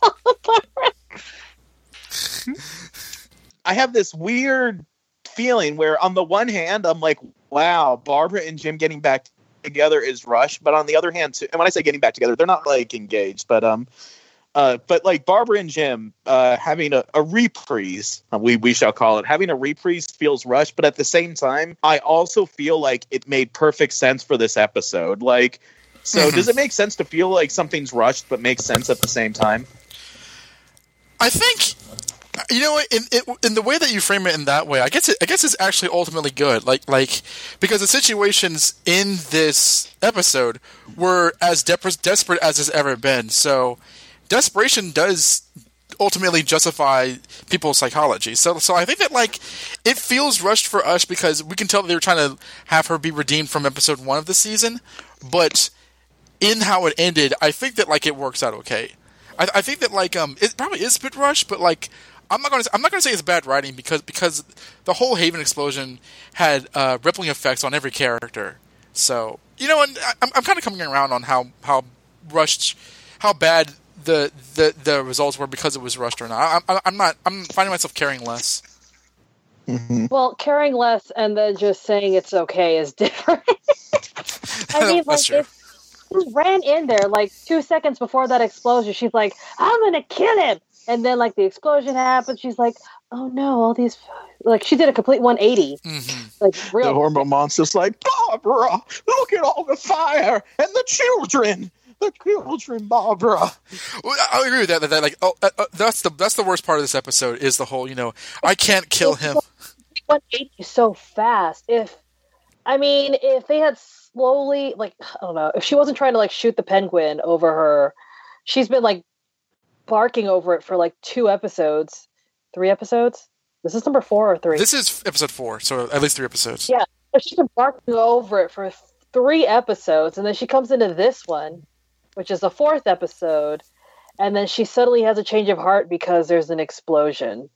I have this weird feeling where, on the one hand, I'm like, wow, Barbara and Jim getting back together is rushed. But on the other hand, too, and when I say getting back together, they're not like engaged, but um, uh, but like Barbara and Jim uh, having a, a reprise, uh, we we shall call it, having a reprise feels rushed, but at the same time, I also feel like it made perfect sense for this episode. Like, so Mhm. does it make sense to feel like something's rushed but makes sense at the same time? I think you know what in, in in the way that you frame it in that way, I guess it I guess it's actually ultimately good. Like like because the situations in this episode were as dep- desperate as it's ever been. So desperation does ultimately justify people's psychology. So so I think that like it feels rushed for us because we can tell they were trying to have her be redeemed from episode 1 of the season, but in how it ended, I think that like it works out okay. I, I think that like um it probably is a bit rushed, but like I'm not gonna I'm not gonna say it's bad writing because because the whole Haven explosion had uh, rippling effects on every character. So you know, and I- I'm I'm kind of coming around on how how rushed, how bad the the the results were because it was rushed or not. I'm I'm not I'm finding myself caring less. Well, caring less and then just saying it's okay is different. I mean, like, That's true. if she ran in there like two seconds before that explosion. She's like, "I'm gonna kill him," and then like the explosion happens. She's like, "Oh no, all these." Like she did a complete 180. hmm Like The real. hormone monster's like, Barbara, look at all the fire and the children. The children, Barbara. Well, I I agree with that. That, that like, oh, uh, uh, that's the that's the worst part of this episode is the whole, you know, I can't kill him. 180 so fast. If I mean, if they had slowly, like, I don't know, if she wasn't trying to like shoot the penguin over her, she's been like barking over it for like two episodes, three episodes. This is this number four or three? This is episode four, so at least three episodes. Yeah. She's been barking over it for three episodes, and then she comes into this one, which is the fourth episode, and then she suddenly has a change of heart because there's an explosion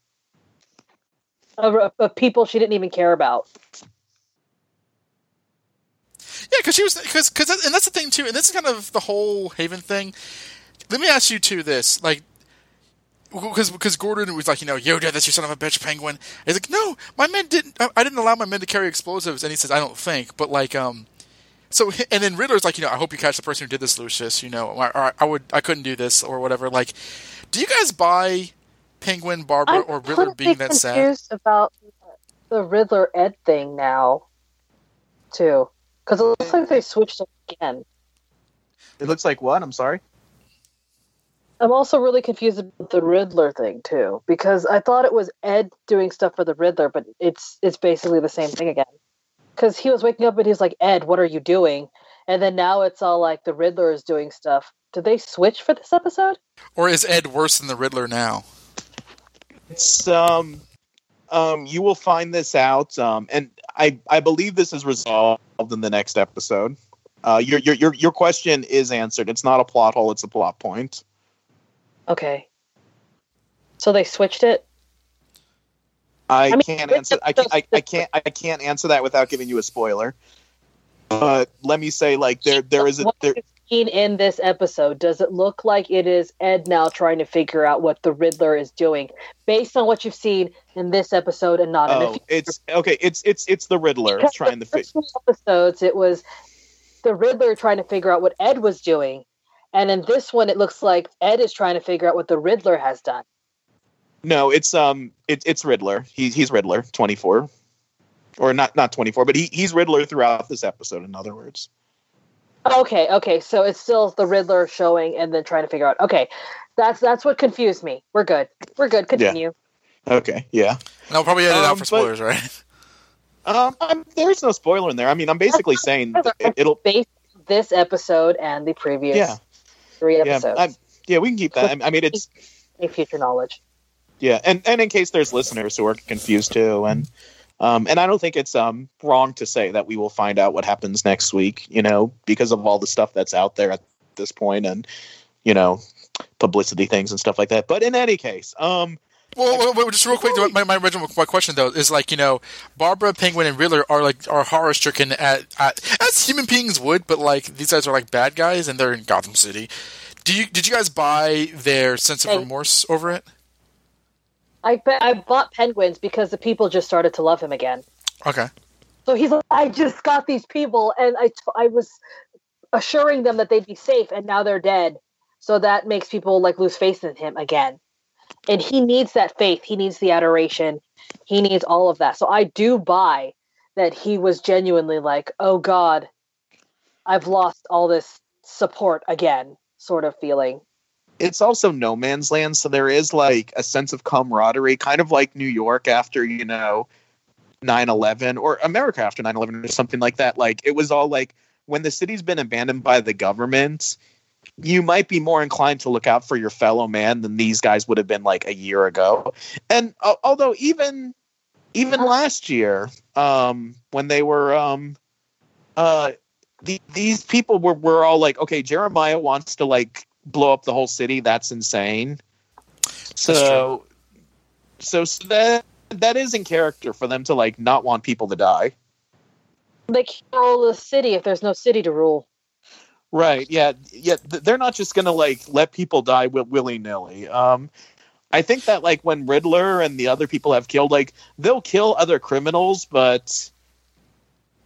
of, of people she didn't even care about. Yeah, because she was because because and that's the thing too, and this is kind of the whole Haven thing. Let me ask you too this, like, because because Gordon was like, you know, Yoda, that's your son of a bitch, Penguin. He's like, no, my men didn't. I- I didn't allow my men to carry explosives, and he says, I don't think, but like, um. So and then Riddler's like, you know, I hope you catch the person who did this, Lucius. You know, or, or I would, I couldn't do this, or whatever. Like, do you guys buy Penguin, Barbara, I'm or Riddler totally being that sad? confused about the Riddler Ed thing now, too, because it looks like they switched it again. It looks like what? I'm sorry. I'm also really confused about the Riddler thing too, because I thought it was Ed doing stuff for the Riddler, but it's it's basically the same thing again. Because he was waking up and he was like, "Ed, what are you doing?" And then now it's all like the Riddler is doing stuff. Did they switch for this episode? Or is Ed worse than the Riddler now? It's um um you will find this out um and I I believe this is resolved in the next episode. Uh your your your your question is answered. It's not a plot hole, it's a plot point. Okay. So they switched it. I, I mean, can't answer I, can't, I, I can't I can't answer that without giving you a spoiler. But let me say like there there is a there in this episode, does it look like it is Ed now trying to figure out what the Riddler is doing, based on what you've seen in this episode and not in the oh it's okay, it's it's it's the Riddler Because trying the fix first episodes, it was the Riddler trying to figure out what Ed was doing, and in this one, it looks like Ed is trying to figure out what the Riddler has done. No, it's um, it, it's Riddler. He's he's Riddler, twenty four, or not not twenty four, but he he's Riddler throughout this episode. In other words, Okay, okay, so it's still the Riddler showing and then trying to figure out. Okay, that's that's what confused me. We're good. We're good. Continue. okay, yeah. And I'll probably edit it Um, out for but- spoilers, right? Um, I'm, there's no spoiler in there. I mean, I'm basically saying that it, it'll. Based this episode and the previous Yeah, three yeah, episodes, I'm, yeah. We can keep that. I, I mean, it's any future knowledge. Yeah, and and in case there's listeners who are confused too, and um, and I don't think it's um wrong to say that we will find out what happens next week. You know, because of all the stuff that's out there at this point, and you know, publicity things and stuff like that. But in any case, um. Well, well, well, just real quick, my, my original my question though is like you know, Barbara, Penguin, and Riddler are like are horror stricken at, at as human beings would, but like these guys are like bad guys and they're in Gotham City. Do you did you guys buy their sense of remorse over it? I I bought penguins because the people just started to love him again. Okay, So he's like, I just got these people, and I, I was assuring them that they'd be safe, and now they're dead. So that makes people like lose faith in him again. And he needs that faith. He needs the adoration. He needs all of that. So I do buy that he was genuinely like, oh God, I've lost all this support again, sort of feeling. It's also no man's land so there is like a sense of camaraderie kind of like new york after you know 9-11 or america after 9-11 or something like that. Like it was all like when the city's been abandoned by the government you might be more inclined to look out for your fellow man than these guys would have been like a year ago. And uh, although even even last year um when they were um uh the, these people were, were all like okay jeremiah wants to like blow up the whole city that's insane. So so, so that that is in character for them to like not want people to die. They can't rule the city if there's no city to rule. right yeah yeah they're not just gonna like let people die willy-nilly. Um i think that like when riddler and the other people have killed like they'll kill other criminals but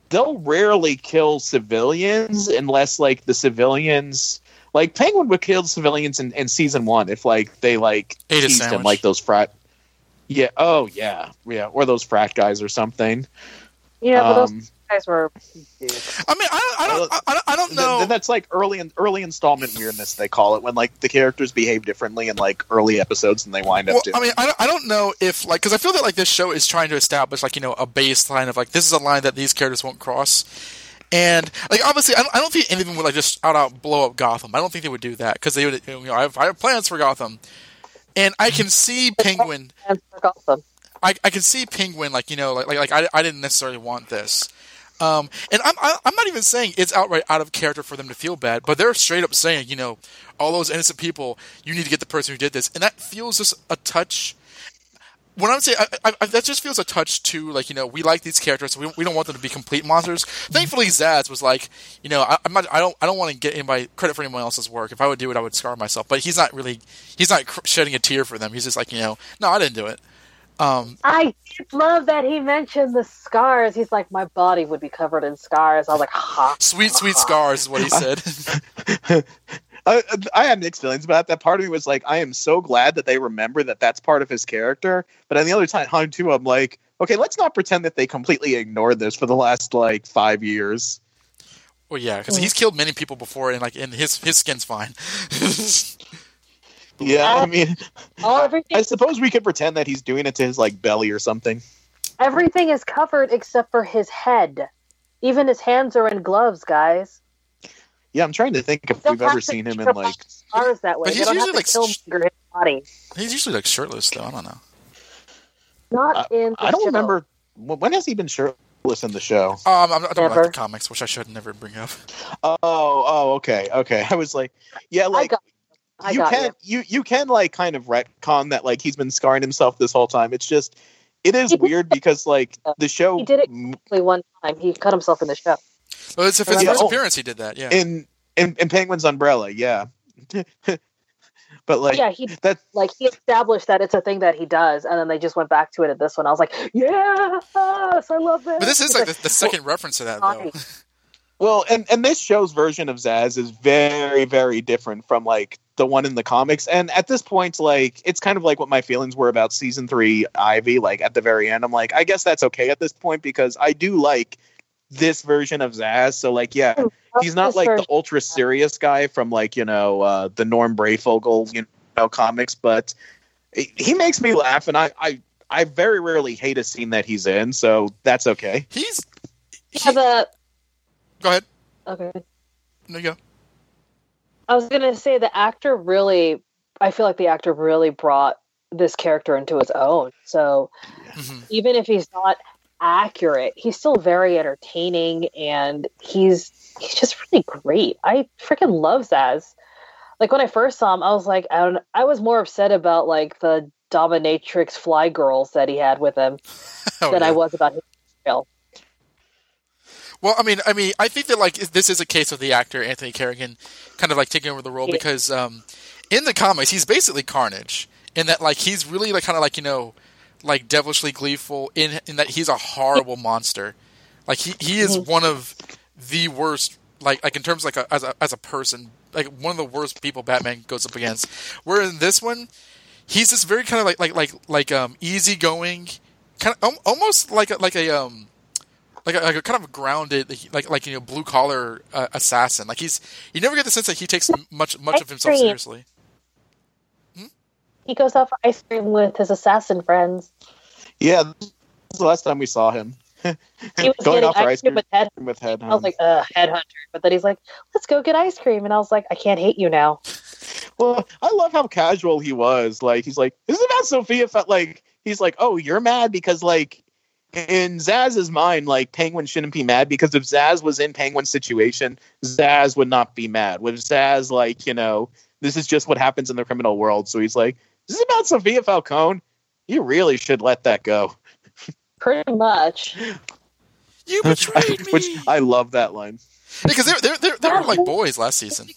they'll rarely kill civilians unless like the civilians like penguin would kill civilians in, in season one if like they like Ate a teased him like those frat yeah oh yeah yeah or those frat guys or something Yeah, but Um, those guys were. I mean, I don't, I don't, I don't, I don't know. th- that's like early in, early installment weirdness they call it when like the characters behave differently in like early episodes than they wind up Well, doing. I mean, I don't, I don't know if like because I feel that like this show is trying to establish like you know a baseline of like this is a line that these characters won't cross, and like obviously I don't, I don't think any of them would like just out out blow up Gotham. I don't think they would do that because they would you know I have, I have plans for Gotham, and I can see Penguin. For Gotham. I, I can see Penguin like you know like like, like I, I didn't necessarily want this. Um, and I'm I, I'm not even saying it's outright out of character for them to feel bad, but they're straight up saying, you know, all those innocent people, you need to get the person who did this, and that feels just a touch. When I'm saying I, I, that just feels a touch too, like you know, we like these characters, so we, we don't want them to be complete monsters. Thankfully, Zsasz was like, you know, I, I'm not, I don't, I don't want to get anybody credit for anyone else's work. If I would do it, I would scar myself. But he's not really, he's not cr- shedding a tear for them. He's just like, you know, no, I didn't do it. Um, I love that he mentioned the scars. He's like, my body would be covered in scars. I was like, ha. Sweet, sweet scars is what he said. I, I had mixed feelings about that. Part of me was like, I am so glad that they remember that that's part of his character. But on the other time, time too, I'm like, okay, let's not pretend that they completely ignored this for the last like five years. well, yeah, because he's killed many people before, and like, and his his skin's fine. Yeah, I mean, I suppose we could pretend that he's doing it to his like belly or something. everything is covered except for his head. Even his hands are in gloves, guys. Yeah, I'm trying to think if Don't we've ever seen him in like. off scars that way. But They he's don't have usually, to like, kill his body. he's usually like shirtless, though. I don't know. Not in. The I don't show. remember when has he been shirtless in the show. Um, I'm not talking about Never. the comics, which I should never bring up. Oh, oh, okay, okay. I was like, yeah, like got- I you can you. you can like kind of retcon that like he's been scarring himself this whole time. It's just it is weird because like the show He did it m- one time. He cut himself in the show. Well, it's his Yeah, first oh. appearance. He did that. Yeah. in in, in Penguin's umbrella, yeah. but like yeah, he that like he established that it's a thing that he does, and then they just went back to it at this one. I was like, yes, I love this. but this is like the, the second reference to that, though. well, and and this show's version of Zsasz is very very different from like the one in the comics. And at this point, like it's kind of like what my feelings were about season three Ivy. Like at the very end, I'm like, I guess that's okay at this point because I do like this version of Zsasz. So like, yeah, he's not like the ultra serious guy from like you know uh, the Norm Breyfogle you know comics, but he he makes me laugh, and I I I very rarely hate a scene that he's in, so that's okay. He's. Yeah, a Go ahead. okay. No, you go. I was gonna say the actor really. I feel like the actor really brought this character into his own. So Mhm. even if he's not accurate, he's still very entertaining, and he's he's just really great. I freaking love Zsasz. Like when I first saw him, I was like, I don't. I was more upset about like the dominatrix fly girls that he had with him Oh, than yeah. I was about his trail. Well, I mean, I mean, I think that like this is a case of the actor Anthony Carrigan kind of like taking over the role Yeah. because um, in the comics he's basically Carnage in that like he's really like kind of like you know like devilishly gleeful in in that he's a horrible monster. Like he he is one of the worst like like in terms like a, as a as a person like one of the worst people Batman goes up against. Where in this one, he's this very kind of like like like like um easygoing, kind of almost like a, like a um like a, like a kind of grounded like like you know blue collar uh, assassin. Like he's you never get the sense that he takes much much of himself seriously. He goes out for ice cream with his assassin friends. Yeah, the last time we saw him. He was Going getting out for ice cream with head. with head. I was like, uh, headhunter. But then he's like, let's go get ice cream. And I was like, I can't hate you now. Well, I love how casual he was. Like he's like, this is about Sophia. Felt like he's like, oh, you're mad because like in Zsasz's mind, like Penguin shouldn't be mad because if Zsasz was in Penguin's situation, Zsasz would not be mad. With Zsasz, like you know, this is just what happens in the criminal world. So he's like, this is about Sophia Falcone. You really should let that go. Pretty much. You betrayed me. Which I love that line. because they're they're they're, they were like boys last season.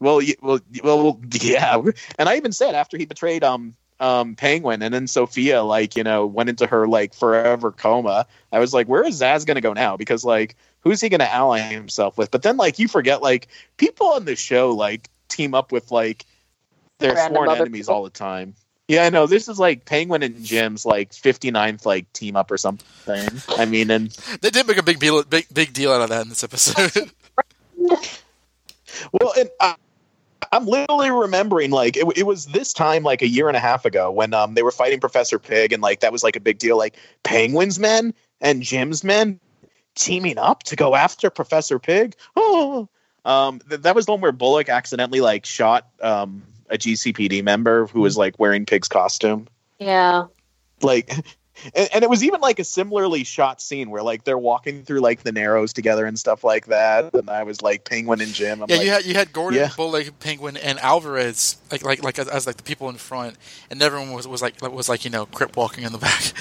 Well, well, well, yeah. And I even said after he betrayed um um Penguin and then Sophia like you know went into her like forever coma. I was like, where is Zsasz gonna go now? Because like who's he gonna ally himself with? But then like you forget like people on the show like team up with like their Random sworn enemies people. all the time. Yeah, I know. This is like Penguin and Jim's like 59th like team up or something. I mean, and They did make a big deal big big deal out of that in this episode. Well, and I, I'm literally remembering like it, it was this time like a year and a half ago when um they were fighting Professor Pig and like that was like a big deal. Like Penguin's men and Jim's men teaming up to go after Professor Pig. Oh, um, th- that was the one where Bullock accidentally like shot um a GCPD member who was like wearing Pig's costume Yeah. like and, and it was even like a similarly shot scene where like they're walking through like the narrows together and stuff like that and i was like penguin and jim I'm yeah, like, you had you had Gordon, Yeah. Bullock, Penguin, and Alvarez like like like as, as like the people in front, and everyone was was like was like you know crip walking in the back.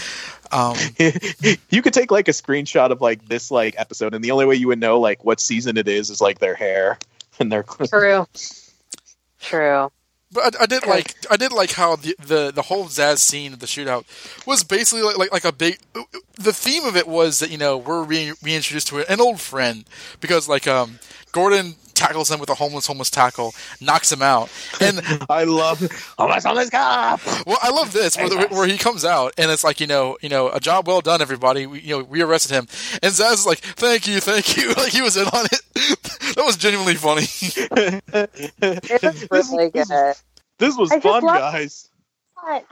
Um, you could take like a screenshot of like this like episode and the only way you would know like what season it is is like their hair and their True. True. But I, I did like I did like how the, the the whole Zsasz scene of the shootout was basically like like, like a big. The theme of it was that you know we're re- reintroduced to an old friend because like um Gordon tackles him with a homeless homeless tackle, knocks him out, and i love my homeless cop well I love this where, the, where he comes out and it's like you know you know a job well done everybody we, you know we arrested him and Zsasz is like thank you thank you like he was in on it that was genuinely funny It was really this, good. this was I fun guys Much.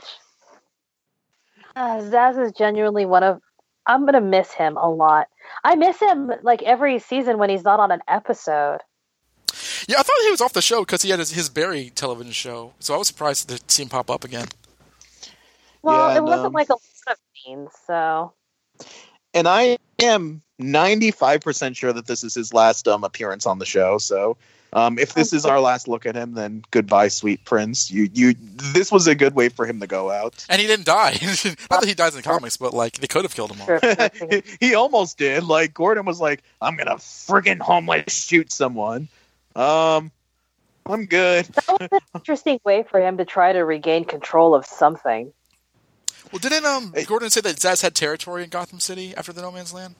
Uh, Zsasz is genuinely one of. I'm gonna miss him a lot. I miss him like every season when he's not on an episode. Yeah I thought he was off the show because he had his, his Barry television show so I was surprised to see him pop up again. Well, Yeah, it and, wasn't um, like a lot of scenes, so and i am 95% sure that this is his last um appearance on the show so um, if this is our last look at him, then goodbye, sweet prince. You, you. This was a good way for him to go out. And he didn't die. Not that he dies in the comics, but like they could have killed him all. True. he almost did. Like Gordon was like, "I'm gonna friggin' homeless shoot someone." Um, I'm good. that was an interesting way for him to try to regain control of something. Well, didn't um Gordon say that Zsasz had territory in Gotham City after the No Man's Land?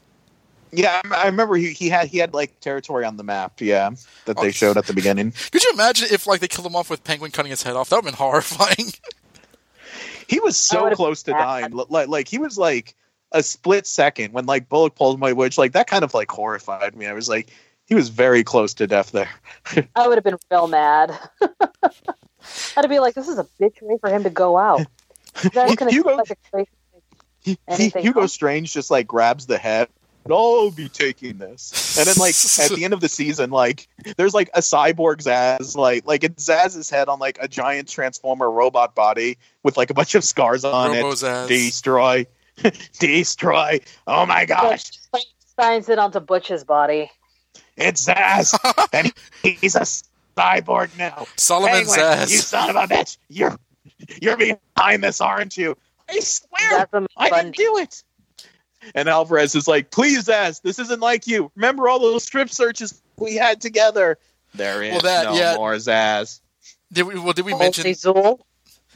Yeah, I, I remember he, he had he had like territory on the map. Yeah, that they Oh. showed at the beginning. Could you imagine if like they killed him off with Penguin cutting his head off? That would have been horrifying. He was so close to dying. Like like he was like a split second when like Bullock pulled my which like that kind of like horrified me. I was like, he was very close to death there. I would have been real mad. I'd be like, "This is a bitch way for him to go out." Hugo- like He, he, Hugo else? Strange just like grabs the head. I'll be taking this. And then like at the end of the season, like there's like a cyborg Zsasz, like like it's Zsasz's head on like a giant transformer robot body with like a bunch of scars on Robo it. Zsasz. Destroy. Destroy. Oh my gosh. signs it onto Butch's body. It's Zsasz. and he's a cyborg now. Solomon Penguin, Zsasz. You son of a bitch. You're you're behind this, aren't you? I swear I a I didn't do it. And Alvarez is like, please, Zsasz, this isn't like you. Remember all those strip searches we had together? There is Well, that- no yeah. more Zsasz. Did we? Well, did we Only mention Zool.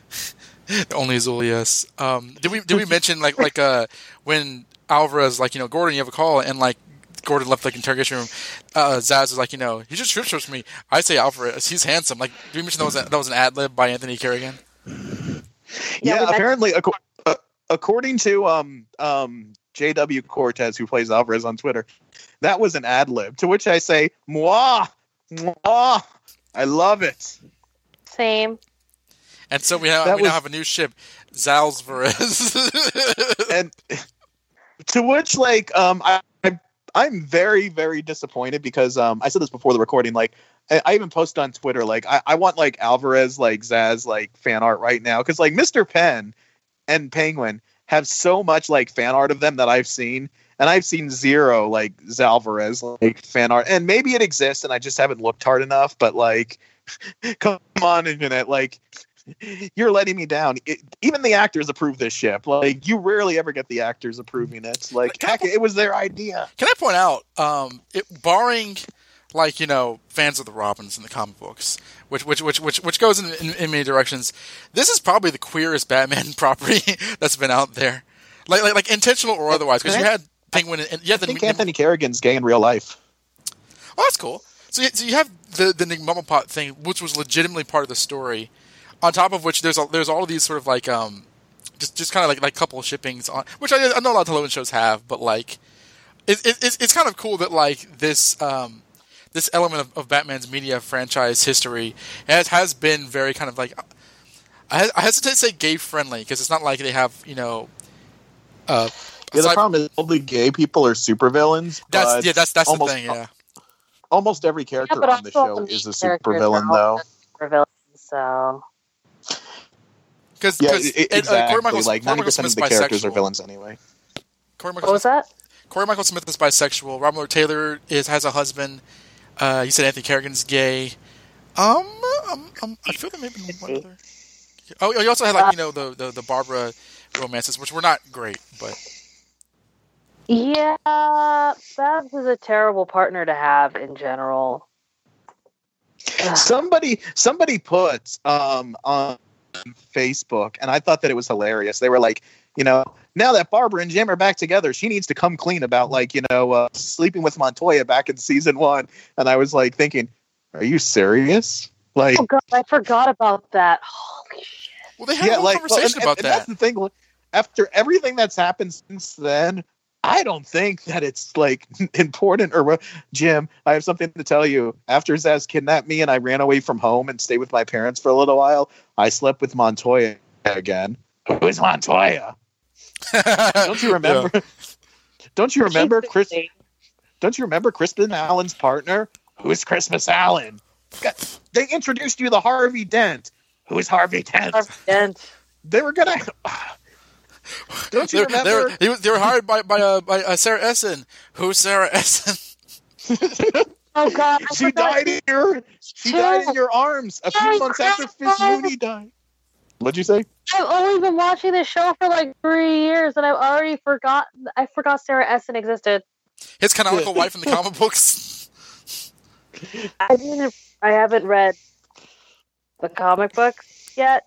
only Azul? Yes. Um, did we? Did we mention like like uh when Alvarez like you know Gordon, you have a call and like Gordon left like interrogation room, uh, Zsasz is like, you know, he just strip searched me. I say Alvarez, he's handsome. Like, do you mention that was a, that was an ad lib by Anthony Carrigan? Yeah, Yeah, apparently, acco- uh, according to um um J.W. Cortez, who plays Alvarez on Twitter, that was an ad lib. To which I say, moi, moi, I love it. Same. And so we have That we was- now have a new ship, Zalzvarez. and to which like um I, I I'm very very disappointed because um I said this before the recording like I, even posted on Twitter like I, I want like Alvarez like Zsasz like fan art right now because like Mr. Penn and Penguin have so much like fan art of them that I've seen and I've seen zero like Zalvarez like fan art and maybe it exists and I just haven't looked hard enough but like come on internet like you're letting me down. It, even the actors approve this ship. Like you rarely ever get the actors approving it. Like I it was their idea. Can I point out, um, it, barring like you know fans of the Robins in the comic books, which which which which which goes in, in, in many directions, this is probably the queerest Batman property that's been out there, like like, like intentional or otherwise. Because you had Penguin and, I the think Anthony Carrigan's gay in real life. Oh, that's cool. So you, so you have the the Nick Pot thing, which was legitimately part of the story. On top of which, there's a, there's all of these sort of like um, just just kind of like like couple shippings on, which I, I know a lot of television shows have, but like it, it, it's it's kind of cool that like this um this element of, of Batman's media franchise history has has been very kind of like I, I hesitate to say gay friendly because it's not like they have you know uh Yeah, the aside- problem is only gay people are supervillains. that's yeah that's that's almost, the thing yeah Almost every character but on the show is a main characters supervillain, are all though. Supervillains, so because Yeah, because i- i- exactly. Corey Michael, like ninety percent of Smith's the characters are villains anyway. Corey what Michael, was that? Corey Michael Smith is bisexual. Robin Lord Taylor is has a husband. Uh, you said Anthony Carrigan's gay. Um, um, um, I feel there may be one other. Oh, you also had like you know the, the the Barbara romances, which were not great, but Yeah, Babs is a terrible partner to have in general. Ugh. Somebody somebody put um on Facebook, and I thought that it was hilarious. They were like, you know, now that Barbara and Jim are back together, she needs to come clean about like, you know, uh, sleeping with Montoya back in season one. And I was like thinking, are you serious? Like, Oh god, I forgot about that. Holy shit! well, they had a whole well, conversation and- about and that. That's the thing. After everything that's happened since then, I don't think that it's like important. Or Jim, I have something to tell you. After Zaz kidnapped me and I ran away from home and stayed with my parents for a little while, I slept with Montoya again. Who is Montoya? Don't you remember? Don't you remember Chris? Don't you remember Crispus Allen's partner? Who is Christmas Allen? They introduced you to Harvey Dent. Who is Harvey Dent? Harvey Dent. They were gonna. Don't you They were- they were, remember? he was, they were hired by by, uh, by uh, Sarah Essen. Who's Sarah Essen? Oh god, I She forgot. died in your. She died in your arms a few months after crap. Died. What'd you say? I've only been watching this show for like three years, and I've already forgotten. I forgot Sarah Essen existed. His canonical wife in the comic books. I didn't. I haven't read the comic books yet.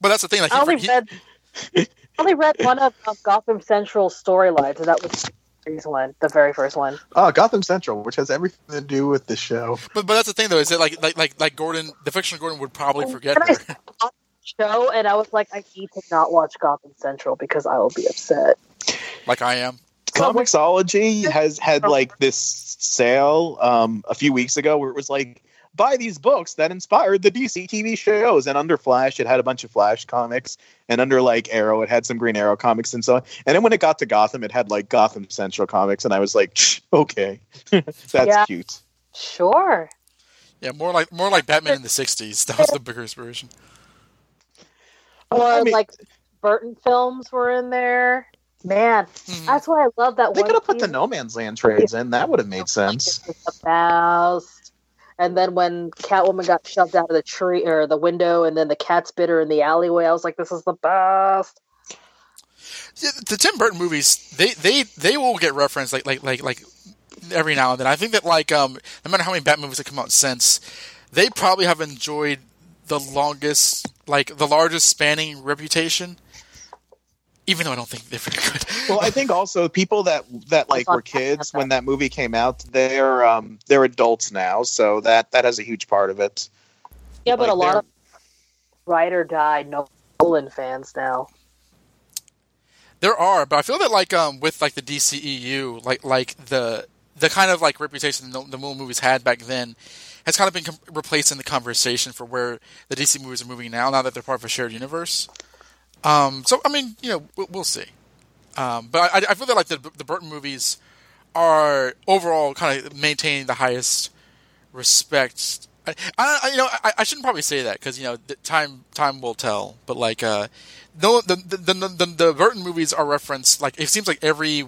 But that's the thing. Like I only he, he, read. I only read one of um, Gotham Central's storylines, and that was the one, the very first one. Oh, Gotham Central, which has everything to do with the show. but but that's the thing though is that like like like like Gordon, the fictional Gordon would probably forget And I her. saw the show, and I was like, I need to not watch Gotham Central because I will be upset. like I am. Comixology has had like this sale um, a few weeks ago where it was like buy these books that inspired the DC TV shows. And under Flash, it had a bunch of Flash comics, and under like Arrow, it had some Green Arrow comics and so on. And then when it got to Gotham, it had like Gotham Central comics, and I was like, okay, that's Yeah. cute. Sure. Yeah, more like more like Batman in the '60s. That was the bigger inspiration. Or I mean- like Burton films were in there. Man, Mhm. that's why I love that They one. could have put the. No Man's Land trades in. That would have made sense. It the best. And then when Catwoman got shoved out of the tree or the window, and then the cats bit her in the alleyway, I was like, "This is the best." Yeah, the Tim Burton movies, they they they will get referenced like like like like every now and then. I think that like um no matter how many Batman movies have come out since, they probably have enjoyed the longest like the largest spanning reputation. Even though I don't think they're very good. Well, I think also people that that like were kids when that movie came out, they're um they're adults now, so that that has a huge part of it. Yeah, but Like, a lot of ride or die Nolan fans now. There are, but I feel that like um with like the DCEU, like like the the kind of like reputation the, the Nolan movies had back then has kind of been com- replaced in the conversation for where the DC movies are moving now. Now that they're part of a shared universe. Um, so I mean, you know, we'll, we'll see. Um, but I, I feel that like the the Burton movies are overall kind of maintaining the highest respect. I, I you know I, I shouldn't probably say that because you know time time will tell. But like uh, no the the, the the the Burton movies are referenced like it seems like every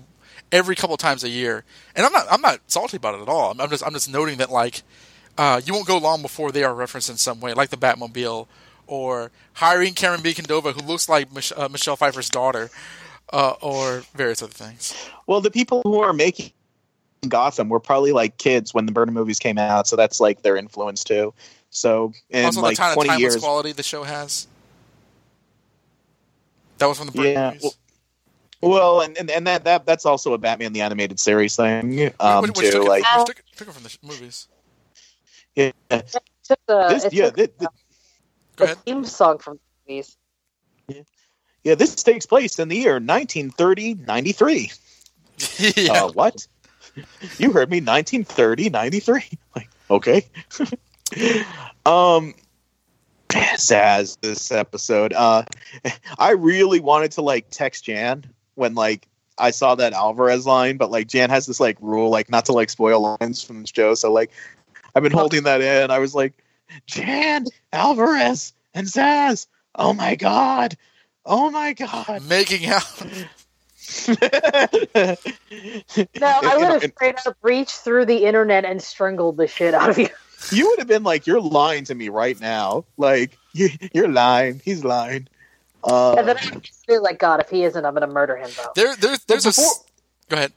every couple times a year, and I'm not I'm not salty about it at all. I'm, I'm just I'm just noting that like uh, you won't go long before they are referenced in some way, like the Batmobile or hiring Camren Bicondova, who looks like Mich- uh, Michelle Pfeiffer's daughter, uh, or various other things. Well, the people who are making Gotham were probably like kids when the Burton movies came out, so that's like their influence too. So in also, like the kind twenty timeless years, quality the show has. That was from the Burton Yeah, movies. well, and, and and that that that's also a Batman the animated series thing um, which, which too. took, it, Like which took, it- took it from the movies. yeah, Took the, this it yeah took thi- thi- Go the ahead. theme song from the movies. yeah this takes place in the year 1930 93. yeah. Uh, what? you heard me 1930 93. Like okay. um Zsasz this episode. Uh I really wanted to like text Jan when like I saw that Alvarez line, but like Jan has this like rule like not to like spoil lines from the show. So like I've been holding that in. I was like, Jan, Alvarez, and Zsasz. Oh my god. Oh my god. Making out. No, I would have straight up reached through the internet and strangled the shit out of you. you would have been like, "You're lying to me right now. Like, you, you're lying. He's lying." Uh, And then I feel like, God, if he isn't, I'm going to murder him, though. There, there, there's a. before- s- Go ahead.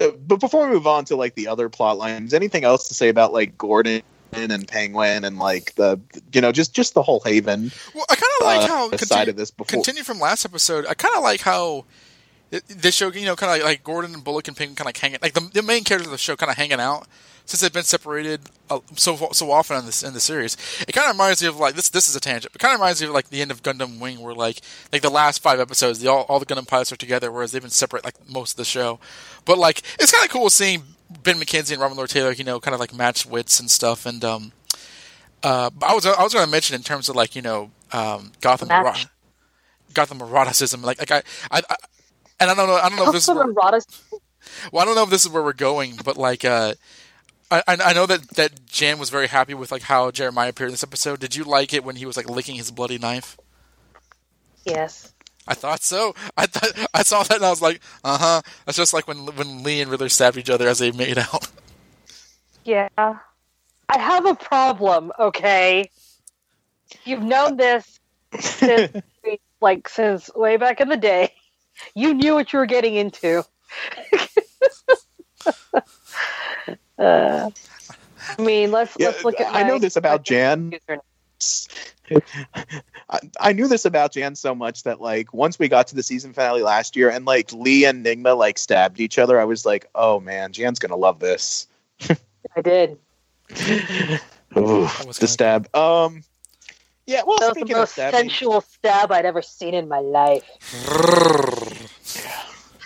uh, but before we move on to like the other plot lines, anything else to say about like Gordon and Penguin and like the you know just just the whole Haven Well, I kind of like uh, how side continue, of this before? continue from last episode. I kind of like how they show you know kind of like, like Gordon and Bullock and Penguin kind of hanging like the, the main characters of the show kind of hanging out since they've been separated uh, so so often in this in the series. It kind of reminds me of like this. This is a tangent, but kind of reminds me of like the end of Gundam Wing, where like like the last five episodes, the, all all the Gundam pilots are together, whereas they've been separate like most of the show. But like it's kind of cool seeing Ben McKenzie and Robin Lord Taylor, you know, kind of like match wits and stuff. And um, uh, I was I was going to mention in terms of like you know um, Gotham. Erotic- Gotham eroticism, like like I, I, I and I don't know I don't know if this is where, well I don't know if this is where we're going, but like uh, I I I know that that Jan was very happy with like how Jeremiah appeared in this episode. Did you like it when he was like licking his bloody knife? Yes. I thought so. I thought I saw that and I was like, uh huh. That's just like when when Lee and Riddler stabbed each other as they made out. Yeah. I have a problem, okay? You've known this since, like, since way back in the day. You knew what you were getting into. uh, I mean, let's Yeah, let's look at. I know this about my Jan. Username. I, I knew this about Jan so much that like once we got to the season finale last year and like Lee and Nygma like stabbed each other, I was like, oh man, Jan's gonna love this. I did. Ooh, was the kinda stab. Um, yeah. Well, That was the speaking of most stabbing, sensual stab I'd ever seen in my life.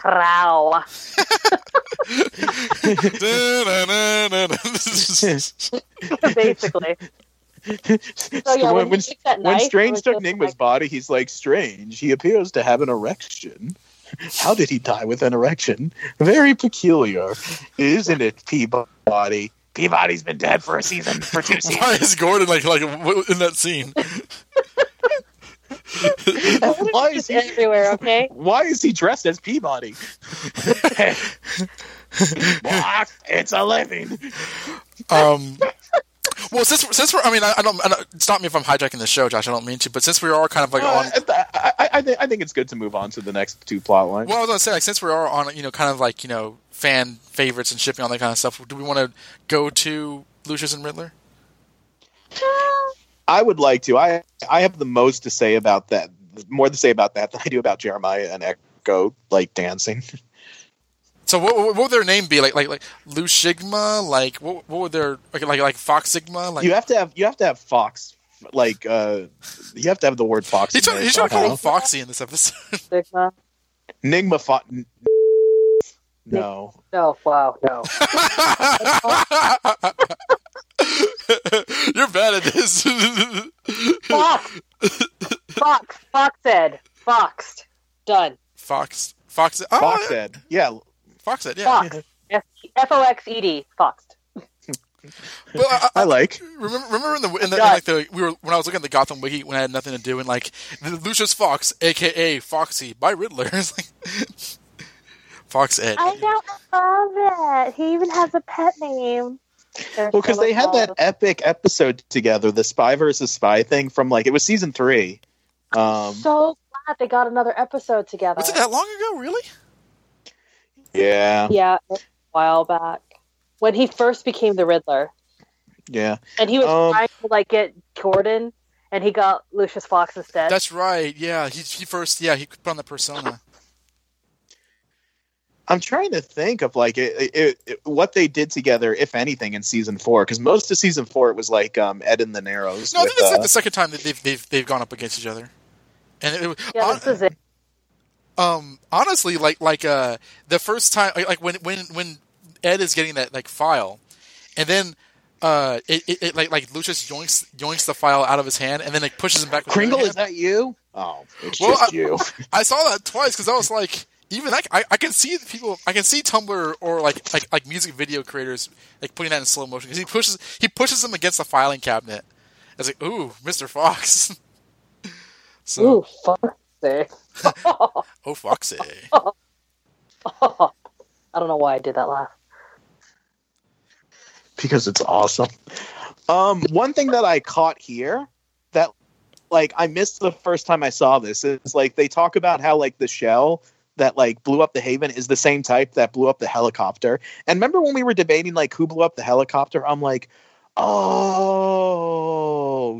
Wow. Basically. So yeah, when, when, when, he took that when knife, Strange took Nygma's like- body, he's like, Strange. He appears to have an erection. How did he die with an erection? Very peculiar, isn't it, Peabody? Peabody's been dead for a season, for two seasons. Why is Gordon like like in that scene? Why is he? everywhere, okay? Why is he dressed as Peabody? Block, it's a living. Um, well, since since we're, I mean, I, I, don't, I don't. Stop me if I'm hijacking the show, Josh. I don't mean to, but since we are kind of like on. Uh, I, I, I, think, I think it's good to move on to the next two plot lines. Well, I was gonna say, like, since we are on, you know, kind of like you know, fan favorites and shipping all that kind of stuff. Do we want to go to Lucius and Riddler? I would like to. I I have the most to say about that more to say about that than I do about Jeremiah and Ecco like dancing. So what, what would their name be? Like like like Lu Sigma? Like what what would their like like like Fox Sigma? Like you have to have you have to have Fox like uh you have to have the word Fox. he's in trying, there he's trying to call somehow. him Foxy in this episode. Sigma. Nygma Fox. No. No, wow, no. You're bad at this. Fox. Fox. Fox Ed. Foxed. Done. Fox Fox oh, Fox yeah. Said. Yeah. Fox said yeah. Fox. F O X E D. Foxed. But I, I, I like. remember remember in the in the in like the we were when I was looking at the Gotham wiki when I had nothing to do and like the Lucius Fox, aka Foxy by Riddler. It's like Fox Ed. I know. I love it. He even has a pet name. Well, because they had that epic episode together, the spy versus spy thing from like it was season three. Um, So glad they got another episode together. Was it that long ago? Really? Yeah, Yeah, a while back when he first became the Riddler, yeah. and he was Um, trying to like get Gordon, and he got Lucius Fox instead. That's right. Yeah, he he first yeah he put on the persona. I'm trying to think of like it, it, it, what they did together, if anything, in season four. Because most of season four, it was like um, Ed and the Narrows. No, I with, think it's like uh, the second time that they've they've they've gone up against each other. And it, it, yeah, hon- this is it. Um honestly like like uh the first time like, like when when when Ed is getting that like file and then uh it, it, it like like Lucius yoinks yoinks the file out of his hand and then like pushes him back with Kringle, is that you? Oh, it's Well, just I- you. I saw that twice because I was like, even that, I, I can see people, I can see Tumblr or like like like music video creators like putting that in slow motion because he pushes he pushes them against the filing cabinet. I was like, ooh, Mr. Fox. so, Ooh, fuck it. oh Foxy. I don't know why I did that laugh. because it's awesome. Um, one thing that I caught here that like I missed the first time I saw this is like they talk about how like the shell that like blew up the Haven is the same type that blew up the helicopter. And remember when we were debating like who blew up the helicopter? I'm like, oh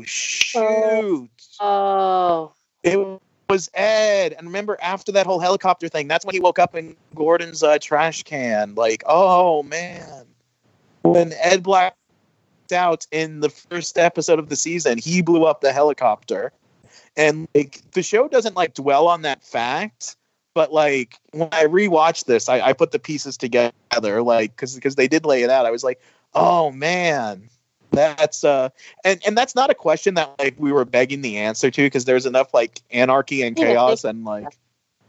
shoot, Oh, it was Ed. And remember after that whole helicopter thing, that's when he woke up in Gordon's uh, trash can. Like, oh man, when Ed blacked out in the first episode of the season, he blew up the helicopter. And like the show doesn't like dwell on that fact, but like when I rewatched this, I, I put the pieces together, like because because they did lay it out. I was like, oh man, that's uh, and and that's not a question that like we were begging the answer to because there's enough like anarchy and chaos and like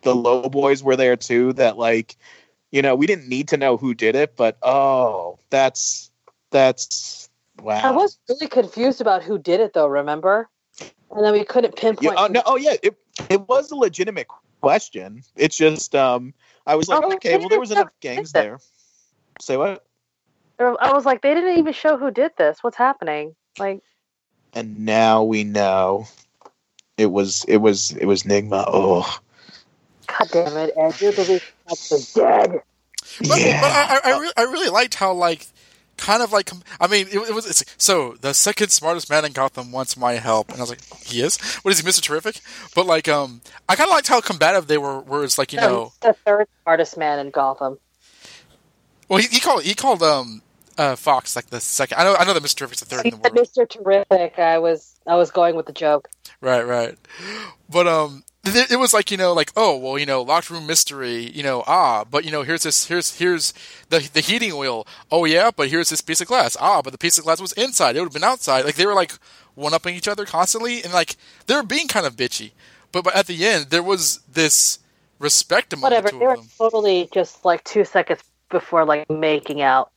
the low boys were there too that like you know we didn't need to know who did it, but oh, that's that's wow. I was really confused about who did it, though. Remember? And then we couldn't Yeah, pinpoint. oh, no, oh yeah, it it was a legitimate question. It's just um, I was like, Oh, okay, well, there was enough gangs there. Say what? I was like, they didn't even show who did this. What's happening? Like, And now we know it was it was it was Nygma. Oh God damn it, Ed, you're the reason Fox dead. But, yeah. but I, I, I, re- I really liked how like kind of like I mean it, it was it's, so the second smartest man in Gotham wants my help and I was like he is what is he Mister Terrific but like um I kind of liked how combative they were where it's like you No, know the third smartest man in Gotham. well he, he called he called um uh Fox like the second I know I know that Mister Terrific's the third in the world Mr. Terrific. I was I was going with the joke. right right but um it, it was like you know like oh well you know locked room mystery you know ah but you know here's this here's here's the the heating oil oh yeah but here's this piece of glass ah but the piece of glass was inside it would have been outside like they were like one upping each other constantly and like they were being kind of bitchy but but at the end there was this respect among Whatever. the two They were them totally just like two seconds before like making out.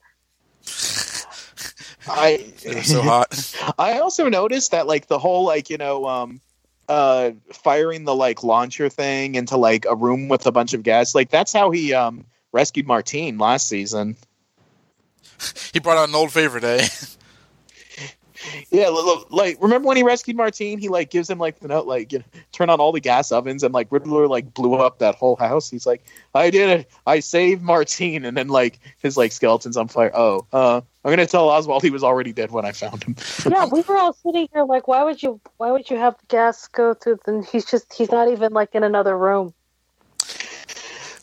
I they were so hot I also noticed that like the whole like you know um uh firing the like launcher thing into like a room with a bunch of gas like that's how he um rescued Martine last season. he brought out an old favorite eh Yeah, li- li- like remember when he rescued Martine? He like gives him like the note, like you know, turn on all the gas ovens, and like Riddler like blew up that whole house. He's like, I did it, I saved Martine, and then like his like skeleton's on fire. Oh, uh, I'm gonna tell Oswald he was already dead when I found him. Yeah, we were all sitting here like, why would you? Why would you have the gas go through? And he's just he's not even like in another room.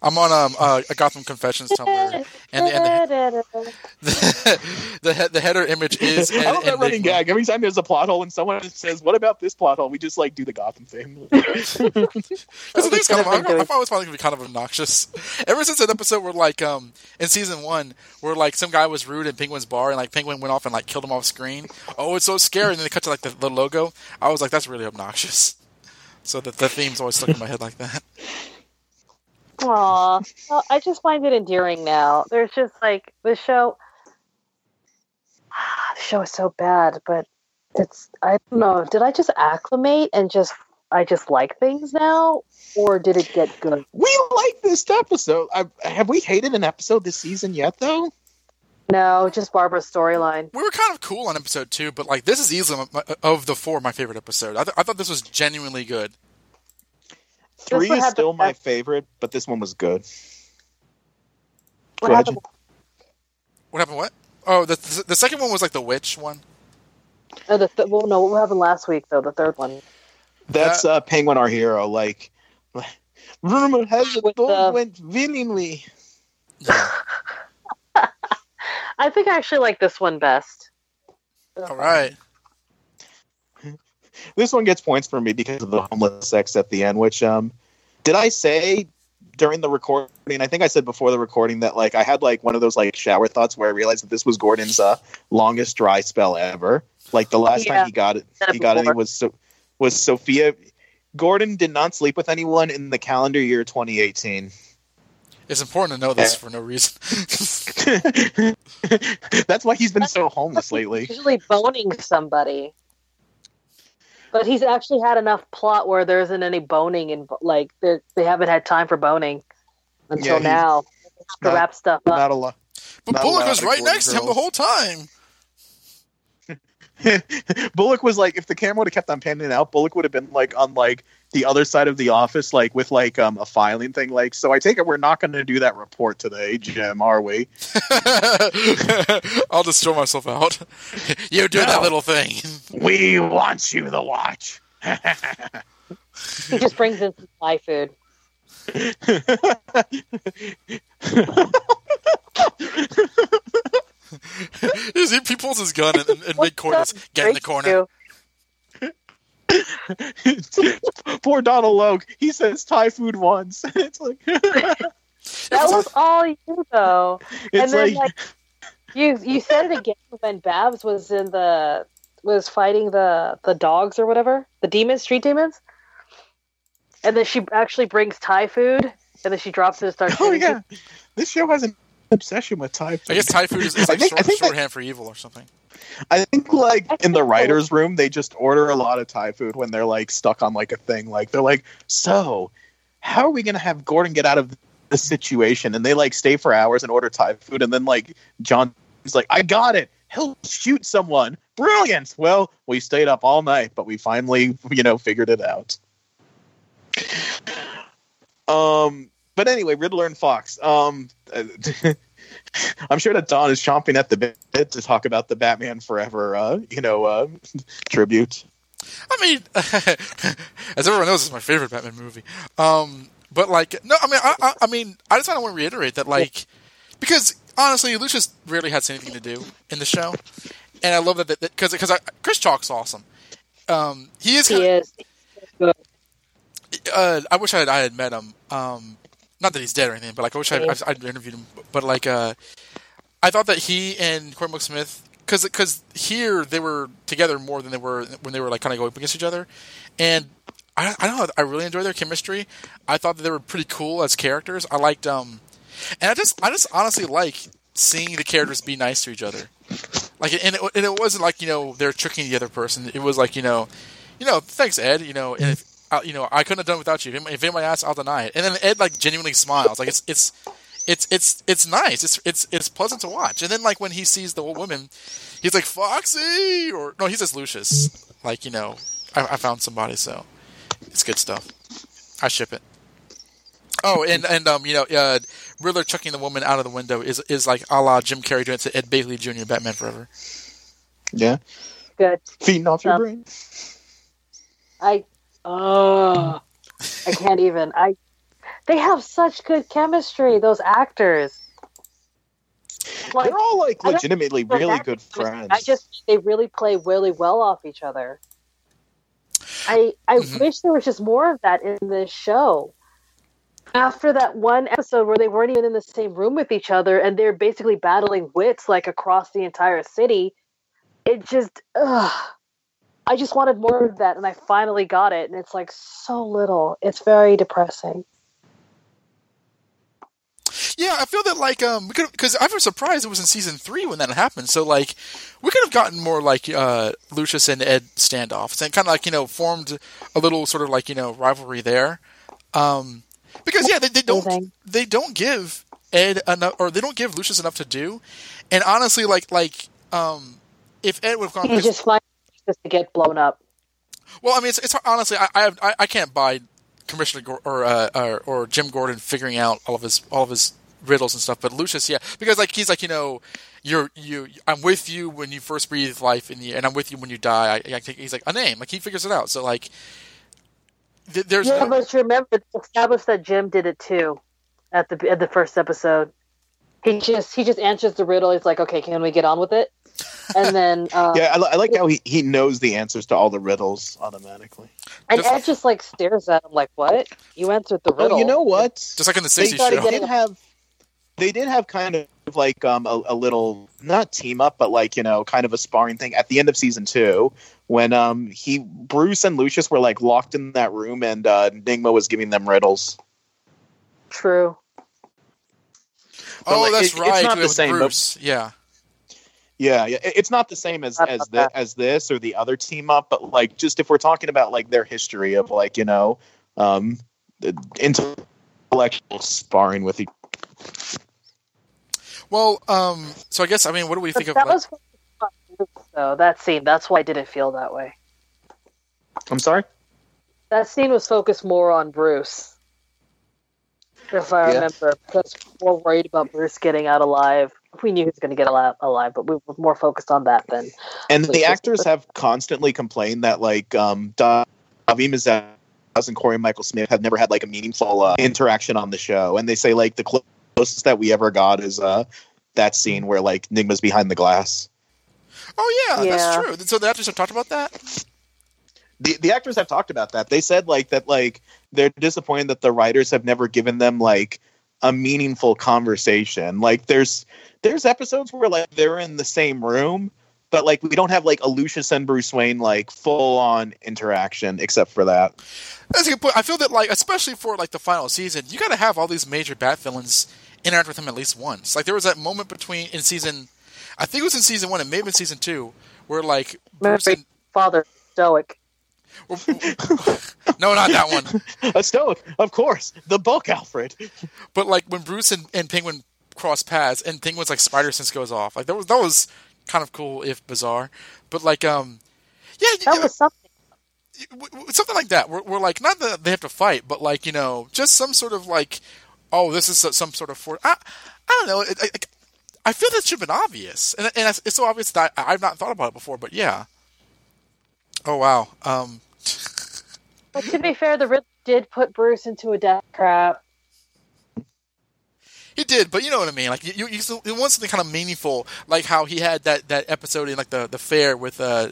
I'm on um, uh, a Gotham Confessions Tumblr, and, the, and the, the, he- the header image is. I an love that running enigma. gag. Every time there's a plot hole and someone says, "What about this plot hole?" We just like do the Gotham thing. Because the thing's kind of, I, I always found it to be kind of obnoxious. Ever since that episode where, like, um, in season one, where like some guy was rude in Penguin's bar, and like Penguin went off and like killed him off screen. Oh, it's so scary! And then they cut to like the, the logo. I was like, that's really obnoxious. So the the theme's always stuck in my head like that. Aw, well, I just find it endearing now. There's just like the show. The show is so bad, but it's I don't know. Did I just acclimate and just I just like things now, or did it get good? we like this episode. I, have we hated an episode this season yet, though? No, just Barbara's storyline. We were kind of cool on episode two, but like this is easily my, of the four my favorite episode. I, th- I thought this was genuinely good. Three is still my best- favorite, but this one was good. What Go ahead, happened? What happened? What? Oh, the the, the second one was like the witch one. Oh, the th- well, no, what happened last week though? The third one. That's uh, Penguin, our hero. Like, rumor has it the- went willingly. Yeah. I think I actually like this one best. All right. This one gets points for me because of the homeless sex at the end. Which, um, did I say during the recording? I think I said before the recording that like I had like one of those like shower thoughts where I realized that this was Gordon's uh, longest dry spell ever. Like the last Yeah. time he got it, he got it before. was so was Sophia. Gordon did not sleep with anyone in the calendar year 2018. It's important to know this for no reason. That's why he's been so homeless lately. Usually boning somebody, but he's actually had enough plot where there isn't any boning and like they they haven't had time for boning until Yeah, now. To not- wrap stuff up. Not a lot. But Not Bullock was right Gordon next to him the whole time. Bullock was like, if the camera would have kept on panning out, Bullock would have been like on like the other side of the office, like with like um a filing thing. Like, so I take it we're not going to do that report today, Jim, are we? I'll just throw myself out. you do that little thing. We want you to watch. He just brings in some Thai food. he, he pulls his gun and, and, and mid corners. Get in the corner. Poor Donal Logue. He says Thai food once. it's like That was all you though. it's and then like, like you you said it again when Babs was in the was fighting the the dogs or whatever the demons street demons, and then she actually brings Thai food and then she drops it and starts. oh yeah, this show has an obsession with Thai food. I guess Thai food is, is I like think- short, think that- shorthand for evil or something. I think like in the writers' room, they just order a lot of Thai food when they're like stuck on like a thing. Like they're like, so how are we gonna have Gordon get out of the situation? And they like stay for hours and order Thai food, and then like John's like, I got it. He'll shoot someone. Brilliant. Well, we stayed up all night, but we finally, you know, figured it out. Um, but anyway, Riddler and Fox. Um, I'm sure that Don is chomping at the bit to talk about the Batman Forever, uh, you know, uh, tribute. I mean, as everyone knows, it's my favorite Batman movie. Um, but like, no, I mean, I, I, I mean, I just kind of want to reiterate that, like, because honestly, Lucius rarely has anything to do in the show, and I love that because because Chris Chalk's awesome. Um, he is. Kinda, is. uh, I wish I had, I had met him. Um, not that he's dead or anything, but like I wish I'd, I'd, I'd interviewed him. But like, uh, I thought that he and Cormac Smith, because because here they were together more than they were when they were like kind of going up against each other, and I, I don't know. I really enjoyed their chemistry. I thought that they were pretty cool as characters. I liked um, and I just I just honestly like seeing the characters be nice to each other. Like, and it, and it wasn't like you know they're tricking the other person. It was like you know, you know, thanks Ed. You know, and if, uh, you know, I couldn't have done it without you. If anybody- asks, I'll deny it. And then Ed like genuinely smiles. Like it's it's it's it's it's nice. It's it's it's pleasant to watch. And then like when he sees the old woman, he's like Foxy, or no, he says Lucius. Like you know, I, I found somebody. So it's good stuff. I ship it. Oh, and and um, you know, uh, Riddler chucking the woman out of the window is is like a la Jim Carrey doing it to Ed Begley Jr. Batman Forever. Yeah, Good. feeding off your brain. I oh I can't even. I they have such good chemistry, those actors. Like They're all like legitimately really romantic good friends. I just they really play really well off each other. I I Mhm. wish there was just more of that in this show. After that one episode where they weren't even in the same room with each other and they're basically battling wits like across the entire city, it just ugh. I just wanted more of that and I finally got it and it's like so little. It's very depressing. Yeah, I feel that like um we could because I was surprised it was in season three when that happened. So like we could have gotten more like uh Lucius and Ed standoffs and kind of like you know formed a little sort of like you know rivalry there. Um, because yeah, they, they don't they don't give Ed enough or they don't give Lucius enough to do. And honestly, like like um if Ed would have gone, He just just to get blown up. well, I mean, it's, it's honestly, I, I, have, I, I can't buy Commissioner Gor- or, uh, or or Jim Gordon figuring out all of his all of his riddles and stuff. But Lucius, yeah, because like he's like you know, you're you, I'm with you when you first breathe life in the, and I'm with you when you die. I, I think he's like a name, like he figures it out. So like, th- there's Yeah, no, but remember, it's established that Jim did it too, at the at the first episode. He just he just answers the riddle. He's like, "Okay, can we get on with it?" And then uh, yeah, I, I like how he, he knows the answers to all the riddles automatically. and Just- Ed just like stares at him like, "What? You answered the riddle." Oh, you know what? just like in the they, '60s they show. did have they did have kind of like um a, a little not team up but like you know kind of a sparring thing at the end of season two when um he bruce and lucius were like locked in that room and uh nygma was giving them riddles True. but, Oh, like, that's it- it's not the same, but- Yeah. Yeah yeah it's not the same as as the, that. as this or the other team up but like just if we're talking about like their history of like you know um the intellectual sparring with each Well, um, so I guess I mean, what do we But think of? that like- was so that scene. That's why I didn't feel that way. i'm sorry That scene was focused more on Bruce, if I Yeah. remember, because we were worried about Bruce getting out alive. We knew he was going to get alive, alive, but we were more focused on that than And Like, the just- actors have constantly complained that like um David Mazouz and Corey Michael Smith have never had like a meaningful uh, interaction on the show, and they say like the clo- closest that we ever got is uh that scene where like Nygma's behind the glass. oh yeah, Yeah. that's true. So the actors have talked about that. The the actors have talked about that. They said like that like they're disappointed that the writers have never given them like a meaningful conversation. Like there's there's episodes where like they're in the same room. But like we don't have like a Lucius and Bruce Wayne like full on interaction except for that. That's a good point. I feel that like, especially for like the final season, you got to have all these major bat villains interact with him at least once. Like there was that moment between in season, I think it was in season one and maybe in season two, where like Bruce and father stoic. No, not that one. A stoic, of course. The book, Alfred. But like when Bruce and, and Penguin cross paths, and Penguin's like spider sense goes off. Like that was that was kind of cool if bizarre. But like um, yeah, That yeah, was something. w- w- something like that. We're, we're like not that they have to fight, but like you know, just some sort of like, oh, this is some sort of for. I, I don't know. It, I, I feel that should have been obvious, and, and it's, it's so obvious that I, I've not thought about it before. But yeah. Oh wow. Um. But to be fair, the Riddler did put Bruce into a death trap. He did, but you know what I mean. Like you, you, you want something kind of meaningful, like how he had that, that episode in like the, the fair with uh,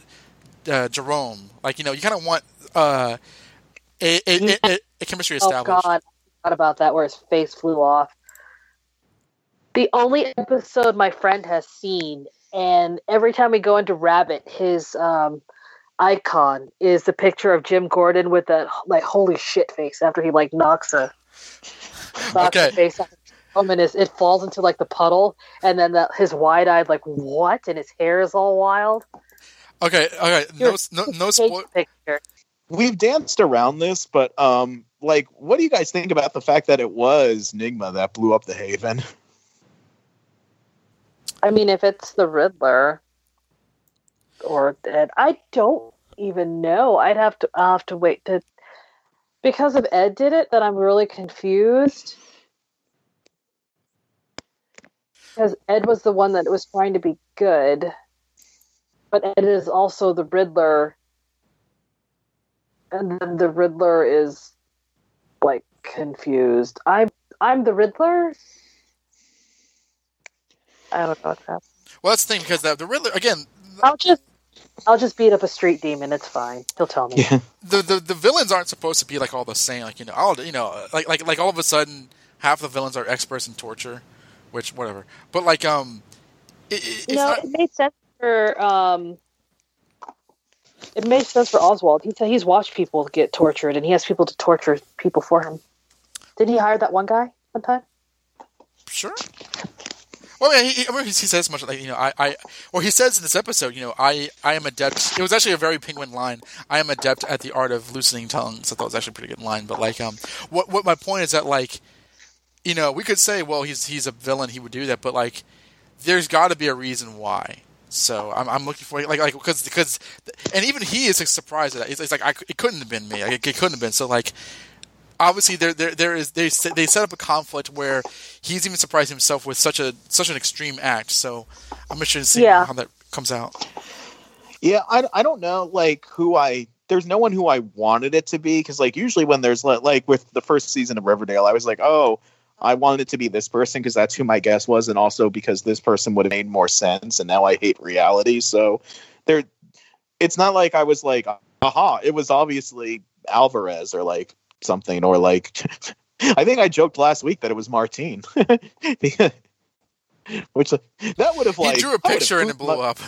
uh, Jerome. Like you know, you kind of want uh, a, a, a, a chemistry Oh established. God, I forgot about that. Where his face flew off. The only episode my friend has seen, and every time we go into Rabbit, his um, icon is the picture of Jim Gordon with that like holy shit face after he like knocks a knocks Okay. the face off. him and his, it falls into like the puddle, and then the, his wide eyed like what, and his hair is all wild. Okay, okay, no, You're- no, no Take spoil. picture. We've danced around this, but um, like, what do you guys think about the fact that it was Nygma that blew up the Haven? I mean, if it's the Riddler or Ed, I don't even know. I'd have to. I'll have to wait to. because of Ed did it that I'm really confused. Because Ed was the one that was trying to be good, but Ed is also the Riddler, and then the Riddler is like confused. I'm I'm the Riddler. I don't know what's happening. Well, that's the thing because the, the Riddler again. I'll just I'll just beat up a street demon. It's fine. He'll tell me. Yeah. The, the the villains aren't supposed to be like all the same. Like you know, all you know, like like like all of a sudden, half the villains are experts in torture, which whatever. But like um, it, it- it's no, not, it made sense for um. It made sense for Oswald. He said he's watched people get tortured, and he has people to torture people for him. Did he hire that one guy one time? Sure. Well, yeah, he, he, he says much like you know, I, I, or he says in this episode, you know, I, I am adept. It was actually a very penguin line. I am adept at the art of loosening tongues. I thought it was actually a pretty good line. But like, um, what, what my point is that like, you know, we could say, well, he's he's a villain, he would do that, but like, there's got to be a reason why. So I'm, I'm looking for like like because because and even he is like, surprised at that. It's, it's like I, it couldn't have been me. Like, it couldn't have been. So like obviously there there there is they they set up a conflict where he's even surprised himself with such a such an extreme act. So I'm interested to see Yeah. how that comes out. Yeah, I, I don't know like who I there's no one who I wanted it to be because like usually when there's like with the first season of Riverdale, I was like, oh, I wanted it to be this person because that's who my guess was, and also because this person would have made more sense. And now I hate reality, so there, it's not like I was like, aha, it was obviously Alvarez or like something or like. I think I joked last week that it was Martine, which that would have like he drew a picture and it pooped my- blew up.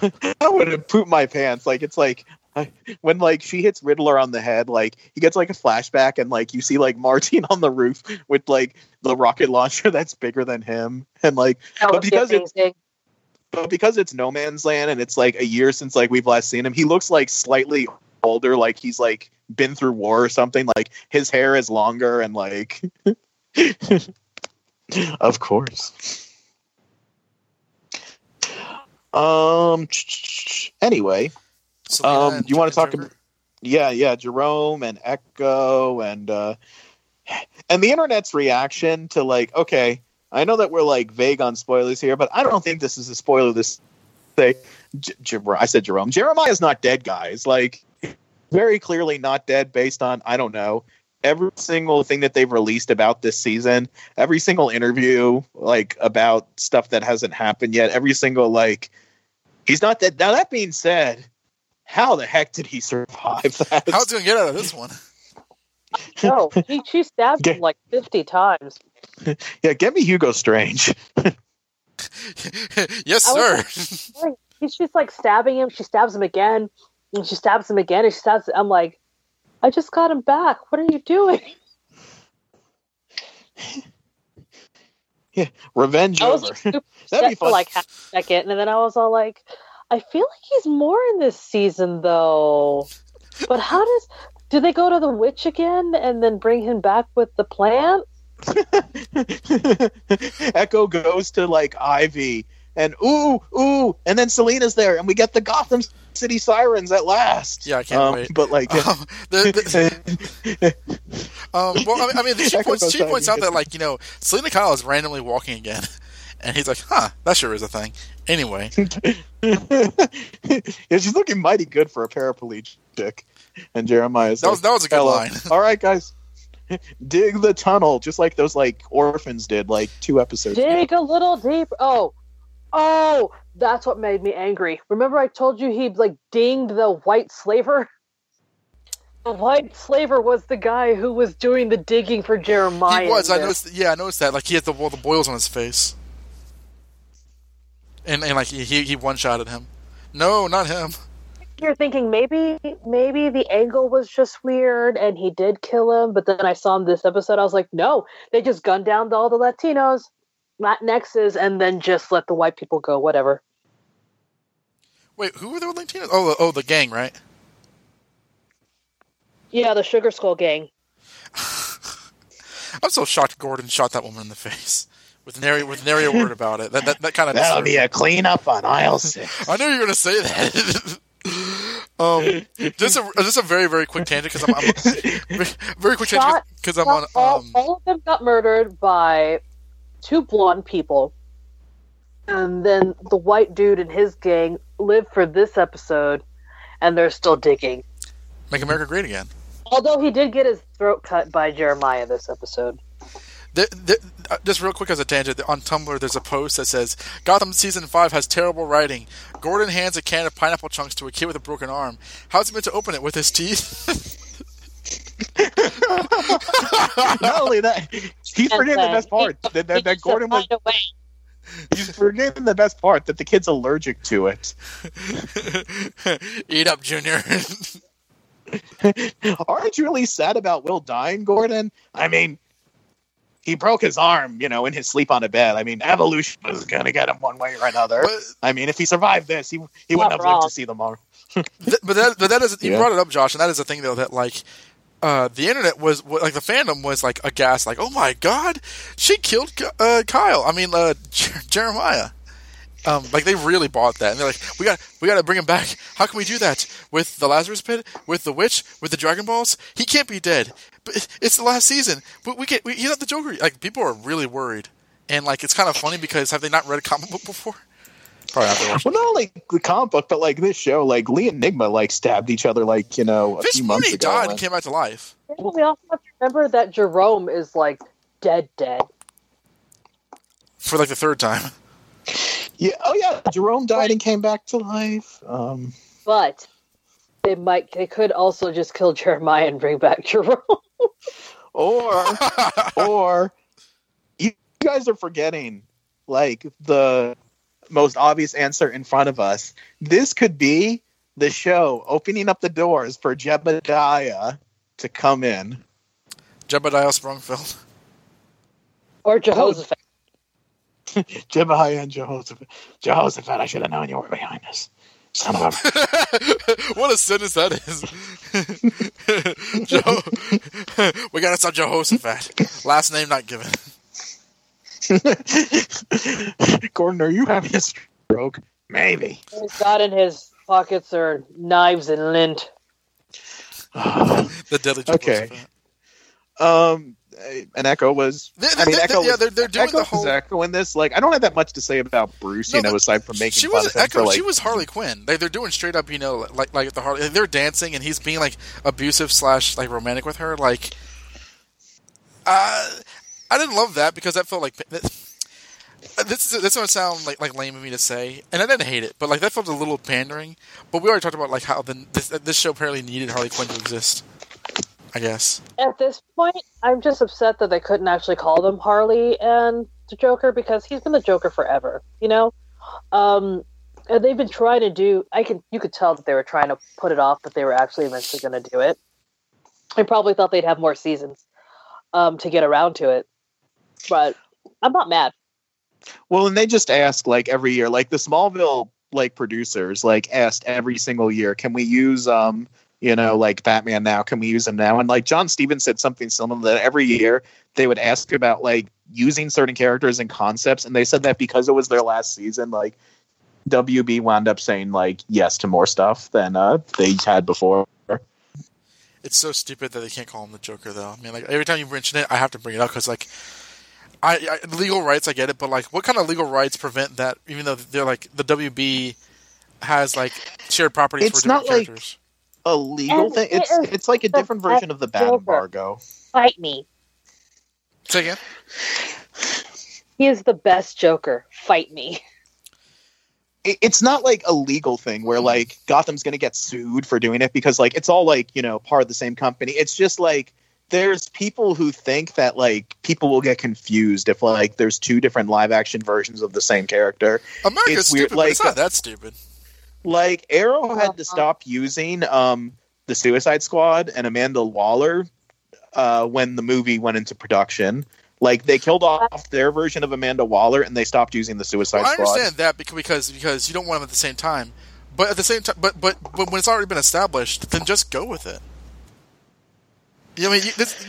I would have pooped my pants. Like it's like I, when like she hits Riddler on the head, like he gets like a flashback, and like you see like Martin on the roof with like the rocket launcher that's bigger than him, and like That But would be because it's- but because it's no man's land and it's like a year since like we've last seen him, he looks like slightly older, like he's like been through war or something. Like his hair is longer and like, of course. Um. Anyway, Selina um, you want to talk about? Yeah, yeah, Jerome and Ecco and uh and the internet's reaction to like, okay, I know that we're like vague on spoilers here, but I don't think this is a spoiler. This say, J- Jer- I said Jerome. Jeremiah's not dead, guys. Like, very clearly not dead based on I don't know every single thing that they've released about this season, every single interview like about stuff that hasn't happened yet, every single like he's not dead. Now that being said, how the heck did he survive that? How's he gonna get out of this one? No, she, she stabbed him like fifty times. yeah, get me Hugo Strange. yes, I sir. Like, She's just like stabbing him. She stabs him again, and she stabs him again, and she stabs. I'm like, I just got him back. What are you doing? Yeah, Revenge I was over. like, That'd be upset for like half a second, and then I was all like, I feel like he's more in this season though. But how does do they go to the witch again and then bring him back with the plant? Ecco goes to like Ivy and ooh, ooh, and then Selina's there, and we get the Gotham City Sirens at last. Yeah, I can't Um, wait. But like, Um, the- the- um, well, I mean, I mean she points, she points out that like you know Selina Kyle is randomly walking again, and he's like, "Huh, that sure is a thing." Anyway, yeah, she's looking mighty good for a paraplegic. Dick. And Jeremiah's that like, was that was a good "Hello." line. All right, guys, dig the tunnel, just like those like orphans did, like two episodes. ago. Dig a little deeper. Oh, oh, that's what made me angry. Remember, I told you he like dinged the white slaver. The white slaver was the guy who was doing the digging for Jeremiah. He was. I noticed. Yeah, I noticed that. Like he had the all the boils on his face, and and like he he one shotted him. No, not him. You're thinking maybe maybe the angle was just weird and he did kill him, but then I saw in this episode, I was like, no, they just gunned down all the Latinos, Latinxes, and then just let the white people go. Whatever. Wait, who were the Latinos? Oh, oh, the gang, right? Yeah, the Sugar Skull gang. I'm so shocked Gordon shot that woman in the face with nary with nary a word about it. That that, that kind of That'll be a cleanup on aisle six. I knew you were going to say that. Um, just a just a very very quick tangent because I'm, I'm very quick tangent because I'm on. all, Um, all of them got murdered by two blonde people. And then the white dude and his gang live for this episode, and they're still digging. Make America Great Again. Although he did get his throat cut by Jeremiah this episode. There, there, uh, just real quick as a tangent, on Tumblr there's a post that says Gotham season five has terrible writing. Gordon hands a can of pineapple chunks to a kid with a broken arm. How's he meant to open it with his teeth? Not only that, he's And forgetting the best part. he- That, that, that Gordon was find a way. he's forgetting the best part that the kid's allergic to it. Eat up, Junior. Aren't you really sad about Will dying, Gordon? I mean, he broke his arm, you know, in his sleep on a bed. I mean, evolution was gonna get him one way or another. but, I mean, if he survived this, he he wouldn't have lived to see tomorrow. th- but that but that is you Yeah. brought it up, Josh, and that is the thing though that like. Uh, the internet was like the fandom was like aghast, like, "Oh my god, she killed uh, Kyle." I mean, uh, Jer- Jeremiah. Um, like they really bought that, and they're like, "We got, we got to bring him back. How can we do that with the Lazarus Pit, with the witch, with the Dragon Balls? He can't be dead. But it's the last season. But we get, we, he's not the Joker. Like people are really worried, and like it's kind of funny because have they not read a comic book before? Probably not. They watched Well, not like the comic book, but like this show, like Lee and Enigma, like stabbed each other, like you know, a Fish few months Mooney ago. died and- and came back to life. We also have to remember that Jerome is like dead, dead. for like the third time. Yeah. Oh yeah. Jerome died and came back to life. Um. But they might, they could also just kill Jeremiah and bring back Jerome. Or or you guys are forgetting like the most obvious answer in front of us. This could be the show opening up the doors for Jebediah to come in. Jebediah Sprungfield. or Jehoshaphat. Jebediah and Jehoshaphat. Jehoshaphat, I should have known you were behind us. Son of a what a sentence that is. Joe, we gotta stop Jehoshaphat. Last name not given. Gordon, are you having a stroke? Maybe. He's got in his pockets are knives and lint. The deadly Okay. Um, and Ecco was. They- I mean, they- Ecco. yeah, they're- they're doing Ecco the whole- was Ecco in this. Like, I don't have that much to say about Bruce. No, you know, aside from making She fun was of Ecco. for like. she was Harley Quinn. They, they're doing straight up, you know, like like the Harley. They're dancing and he's being like abusive slash like romantic with her. Like, uh, I didn't love that because that felt like this. Is, this gonna sound like like lame of me to say, and I didn't hate it, but like that felt a little pandering. But we already talked about like how the, this this show apparently needed Harley Quinn to exist. I guess. At this point, I'm just upset that they couldn't actually call them Harley and the Joker because he's been the Joker forever. You know, um, and they've been trying to do. I can you could tell that they were trying to put it off, but they were actually eventually going to do it. I probably thought they'd have more seasons um, to get around to it, but I'm not mad. Well, and they just ask like every year, like the Smallville like producers like asked every single year, can we use um you know like Batman now? Can we use him now? And like John Stephens said something similar that every year they would ask about like using certain characters and concepts, and they said that because it was their last season, like WB wound up saying like yes to more stuff than uh they had before. It's so stupid that they can't call him the Joker, though. I mean, like every time you mention it, I have to bring it up because, like, I, I legal rights, I get it, but like, what kind of legal rights prevent that? Even though they're like the WB has like shared properties It's for different not like- characters. A legal And thing. it It's is it's like a different version of the bat Joker. embargo. Fight me. Say again. He is the best Joker. Fight me. it- it's not like a legal thing where like Gotham's going to get sued for doing it because like it's all like you know part of the same company. It's just like there's people who think that like people will get confused if like there's two different live action versions of the same character. America's It's weird, stupid, but it's like- not that stupid. Like Arrow had Uh-huh. to stop using um the Suicide Squad and Amanda Waller uh when the movie went into production. Like they killed off their version of Amanda Waller and they stopped using the Suicide Well, I understand that because because because you don't want them at the same time, but at the same time, but but but when it's already been established, then just go with it. You know, I mean, this,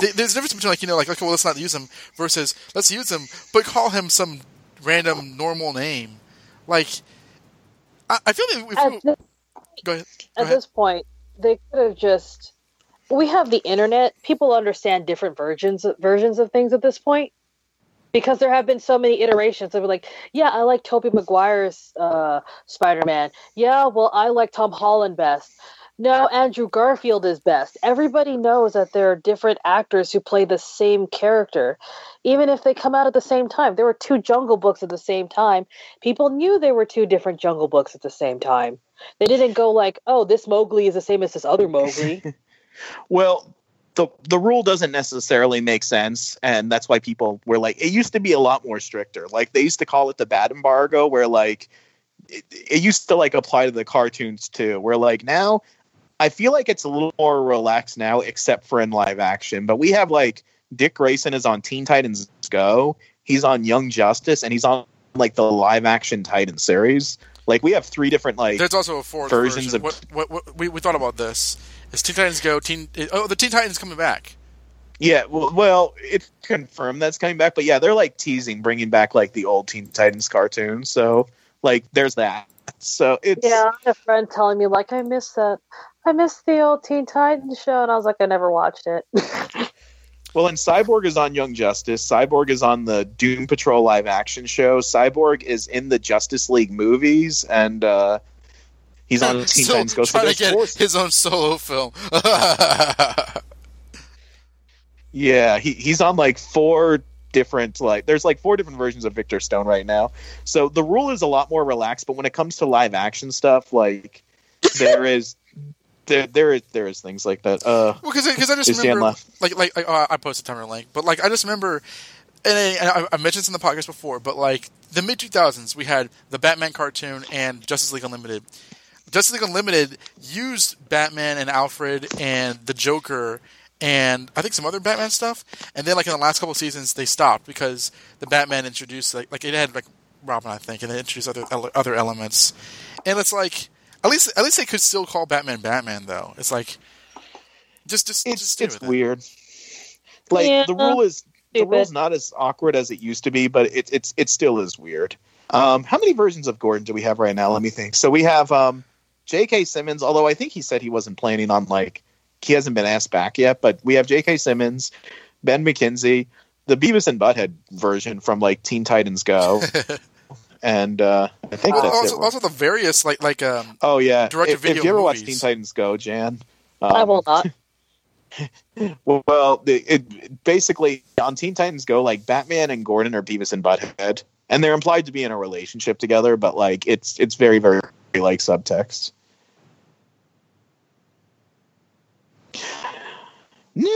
there's a difference between like you know, like okay, well, let's not use him versus let's use him, but call him some random normal name. Like, I, I feel like if At we, this Go ahead. Go at this point, they could have just. We have the internet. People understand different versions versions of things at this point, because there have been so many iterations of like, yeah, I like Tobey Maguire's uh, Spider Man. Yeah, well, I like Tom Holland best. No, Andrew Garfield is best. Everybody knows that there are different actors who play the same character, even if they come out at the same time. There were two Jungle Books at the same time. People knew there were two different Jungle Books at the same time. They didn't go like, "Oh, this Mowgli is the same as this other Mowgli." Well, the the rule doesn't necessarily make sense, and that's why people were like, it used to be a lot more stricter. Like they used to call it the bat embargo, where like it, it used to like apply to the cartoons too. Where like now, I feel like it's a little more relaxed now, except for in live action. But we have like Dick Grayson is on Teen Titans Go. He's on Young Justice, and he's on like the live action Titan series. Like we have three different like There's also a fourth versions version. of- what, what, what we, we thought about this. Is Teen Titans Go? Teen oh the Teen Titans coming back. Yeah, well, well, it's confirmed that's coming back, but yeah, they're like teasing bringing back like the old Teen Titans cartoon. So like, there's that. So it's yeah, I had a friend telling me like, "I miss that. I missed the old Teen Titans show," and I was like, "I never watched it." well, and Cyborg is on Young Justice. Cyborg is on the Doom Patrol live action show. Cyborg is in the Justice League movies, and uh he's on Teen Still Titans Go. So trying to get four- his own solo film. Yeah, he, he's on like four different like there's like four different versions of Victor Stone right now. So the rule is a lot more relaxed, but when it comes to live action stuff, like there is there there is there is things like that. Uh Well, because I just remember, like, like uh, I posted timer link, but like I just remember, and, I, and I, I mentioned this in the podcast before, but like the mid two thousands, we had the Batman cartoon and Justice League Unlimited. Justice League Unlimited used Batman and Alfred and the Joker and I think some other Batman stuff, and then like in the last couple of seasons they stopped because the Batman introduced like like it had like Robin I think, and they introduced other other elements, and it's like. At least, at least they could still call Batman Batman, though. It's like, just, just, it's just it's with it. weird. Like Yeah, the rule is the stupid. rule's not as awkward as it used to be, but it it's it still is weird. Um how many versions of Gordon do we have right now? Let me think. So we have um J.K. Simmons, although I think he said he wasn't planning on like he hasn't been asked back yet, but we have J.K. Simmons, Ben McKenzie, the Beavis and Butthead version from like Teen Titans Go, and uh, I think Well, that's also, it. also the various like like um oh yeah, direct-to-video if, if you ever watch movies. Teen Titans Go, Jan, I um, will not. Well, it, it basically on Teen Titans Go, like Batman and Gordon are Beavis and Butthead, and they're implied to be in a relationship together, but like it's it's very very like subtext. Na,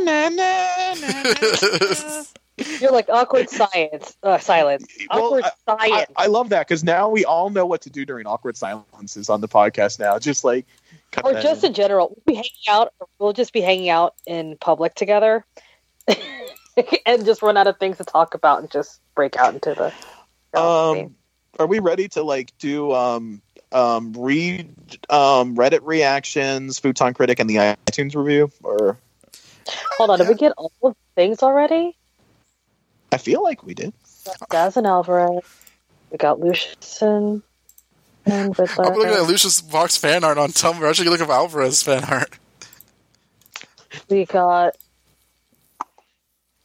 na, na, na, na. You're like awkward science, uh, silence. Well, Awkward I, science. I love that because now we all know what to do during awkward silences on the podcast. Now, just like cut or just in. in general, we'll be hanging out. We'll just be hanging out in public together, and just run out of things to talk about, and just break out into the. um are we ready to like do um um read um reddit reactions futon critic and the itunes review or Hold on, did we get all of the things already? I feel like we did Zsasz and Alvarez. We got Lucius and, and Riddler. I'm looking at Lucius Fox fan art on Tumblr. I should look at Alvarez fan art. We got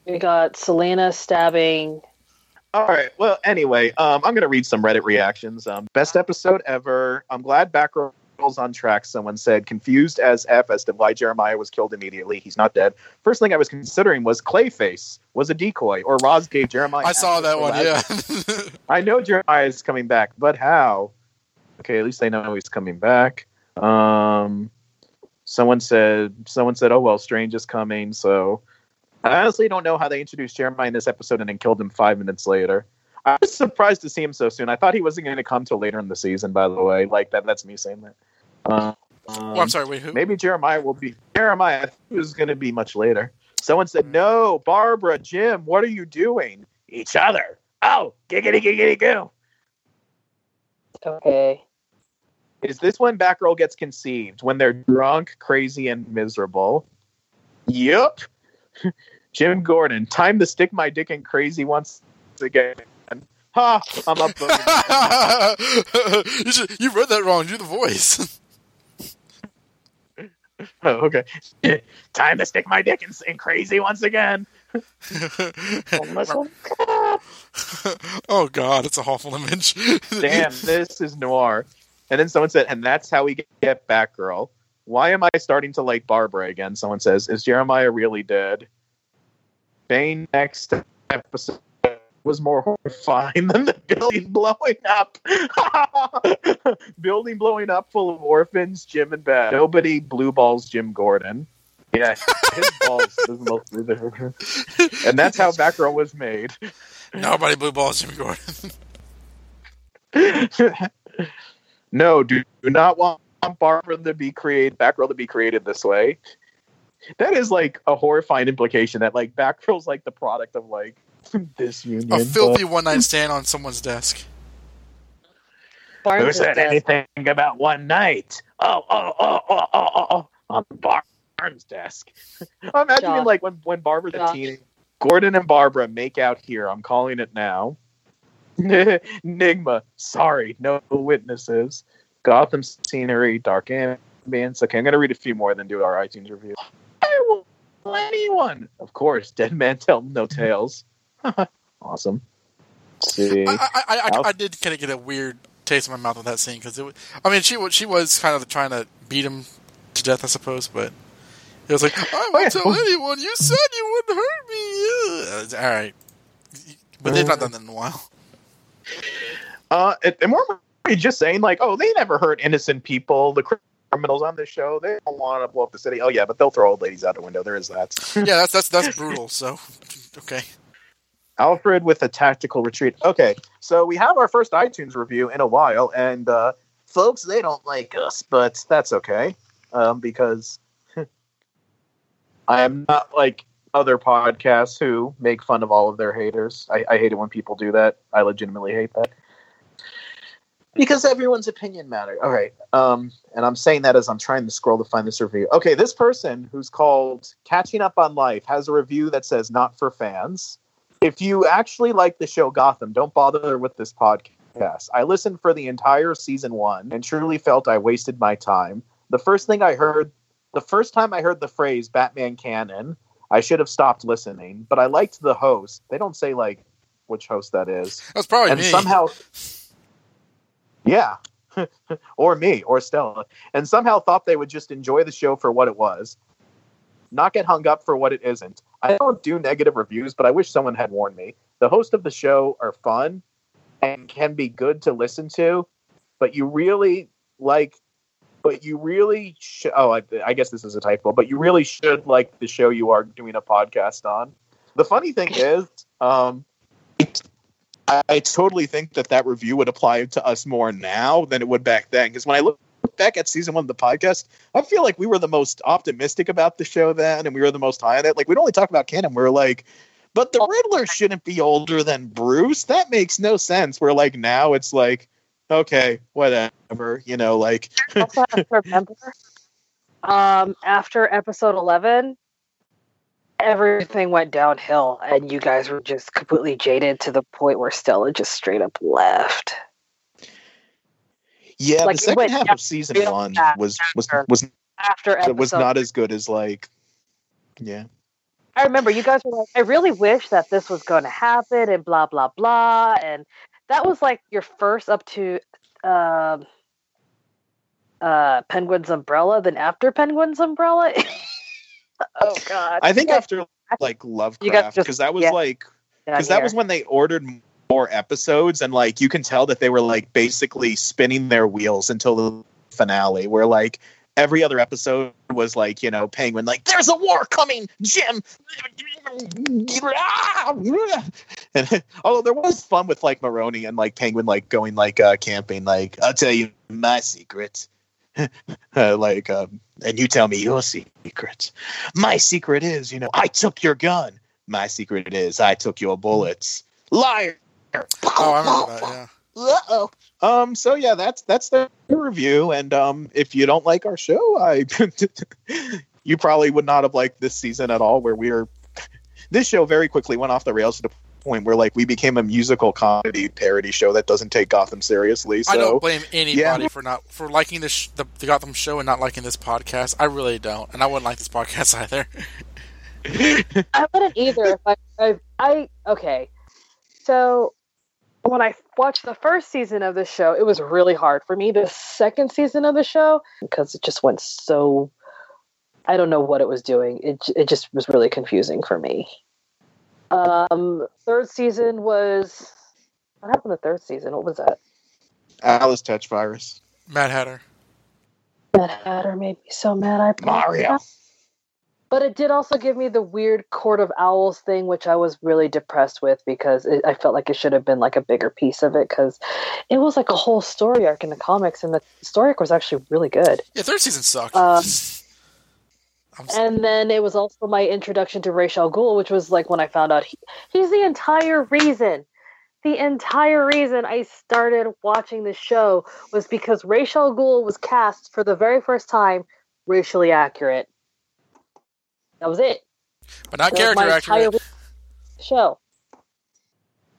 we got Selina stabbing. all right well anyway um i'm gonna read some reddit reactions um best episode ever i'm glad Batgirl's on track someone said confused as f as to why jeremiah was killed immediately he's not dead first thing i was considering was clayface was a decoy or roz gave jeremiah I saw that one. Yeah. I know Jeremiah is coming back, but how? Okay, at least I know he's coming back. Um, someone said, someone said, "Oh well, Strange is coming." So I honestly don't know how they introduced Jeremiah in this episode and then killed him five minutes later. I was surprised to see him so soon. I thought he wasn't going to come till later in the season. By the way, like that, that's me saying that. Um, oh, I'm sorry. Wait, who? Maybe Jeremiah will be Jeremiah. I think it was going to be much later. Someone said, "No, Barbara, Jim, what are you doing? Each other." Oh, giggity giggity goo. Okay. Is this when Batgirl gets conceived? When they're drunk, crazy, and miserable? Yep. Jim Gordon, time to stick my dick in crazy once again. Ha! I'm up. you should, you read that wrong. Do the voice. Oh, okay. Time to stick my dick in, in crazy once again. Oh God, it's a awful image. Damn, this is noir. And then someone said, and that's how we get Batgirl. Why am I starting to like Barbara again? Someone says, is Jeremiah really dead? Bane next episode was more horrifying than the building blowing up. building blowing up full of orphans, Jim and Beth. Nobody blue balls Jim Gordon. Yeah, his balls is mostly there. And that's how Batgirl was made. Nobody blue balls Jimmy Gordon. no, do, do not want Barbara to be created, Batgirl to be created this way. That is like a horrifying implication that like Batgirl's like the product of like this union. a filthy but- one night stand on someone's desk. Barnes Who is said dead. anything about one night? Oh, oh, oh, oh, oh, oh, oh, on Barnes' desk. I'm imagining Josh. like when when Barbara's a Josh. teen. Gordon and Barbara make out here. I'm calling it now. Nygma, sorry, no witnesses. Gotham scenery, dark ambience. Okay, I'm gonna read a few more, then do our iTunes review. I will anyone. Of course, dead man tell no tales. awesome. Let's see. I, I, I, I, I did kind of get a weird taste in my mouth with that scene because it. Was, I mean, she she was kind of trying to beat him to death, I suppose, but it was like, I won't tell anyone. You said you wouldn't hurt me. Uh, all right, but they've not done that in a while. Uh, and, we're we just saying like, oh, they never hurt innocent people. The criminals on this show, they don't want to blow up the city. Oh yeah, but they'll throw old ladies out the window. There is that. Yeah, that's that's that's brutal. So, okay. Alfred with a tactical retreat. Okay, so we have our first iTunes review in a while, and uh, folks, they don't like us, but that's okay um, because I am not like other podcasts who make fun of all of their haters. I, I hate it when people do that. I legitimately hate that because everyone's opinion matters. All right, um, and I'm saying that as I'm trying to scroll to find this review. Okay, this person who's called Catching Up on Life has a review that says "Not for fans." If you actually like the show Gotham, don't bother with this podcast. I listened for the entire season one and truly felt I wasted my time. The first thing I heard, the first time I heard the phrase Batman canon, I should have stopped listening, but I liked the host. They don't say like which host that is. That's probably and me. somehow Yeah. or me or Stella. And somehow thought they would just enjoy the show for what it was. Not get hung up for what it isn't. I don't do negative reviews, but I wish someone had warned me. The hosts of the show are fun and can be good to listen to, but you really like but you really should oh I, I guess this is a typo but you really should like the show you are doing a podcast on the funny thing is um I, I totally think that that review would apply to us more now than it would back then because when i look back at season one of the podcast i feel like we were the most optimistic about the show then and we were the most high on it. Like we'd only talk about canon. We are like but the riddler shouldn't be older than bruce. That makes no sense. We're like now it's like okay whatever you know like also have to remember. Um, after episode 11 everything went downhill and you guys were just completely jaded to the point where stella just straight up left Yeah, Like, the second half of season one was was after- was after episode was not as good as like yeah. I remember you guys were like, I really wish that this was going to happen and blah blah blah, and that was like your first up to um uh, Penguin's umbrella. Then after Penguin's umbrella, oh god, I think guys- after like Lovecraft because that was yeah, like because that was when they ordered more episodes and like you can tell that they were like basically spinning their wheels until the finale where like every other episode was like you know penguin like there's a war coming jim and although there was fun with like Maroni and like penguin like going like uh camping like i'll tell you my secret uh, like um and you tell me your secret my secret is you know i took your gun my secret is I took your bullets. Liar. Oh, I remember that. Yeah. Uh-oh. Um. So yeah, that's that's the review. And um, if you don't like our show, I you probably would not have liked this season at all. Where we are, this show very quickly went off the rails to the point where like we became a musical comedy parody show that doesn't take Gotham seriously. So I don't blame anybody yeah. for not for liking this sh- the, the Gotham show and not liking this podcast. I really don't, and I wouldn't like this podcast either. I wouldn't either. If I, I, I, okay. So when I watched the first season of the show, it was really hard for me. The second season of the show, because it just went so, I don't know what it was doing. It it just was really confusing for me. Um, third season was what happened? The third season, what was that? Alice Tetch Virus. Mad Hatter. Mad Hatter made me so mad. I Mario. But it did also give me the weird Court of Owls thing, which I was really depressed with because it, I felt like it should have been like a bigger piece of it because it was like a whole story arc in the comics, and the story arc was actually really good. Yeah, third season sucked. Um, And then it was also my introduction to Ra's al Ghul, which was like when I found out he, he's the entire reason. The entire reason I started watching the show was because Ra's al Ghul was cast for the very first time racially accurate. That was it. but not That character entire show.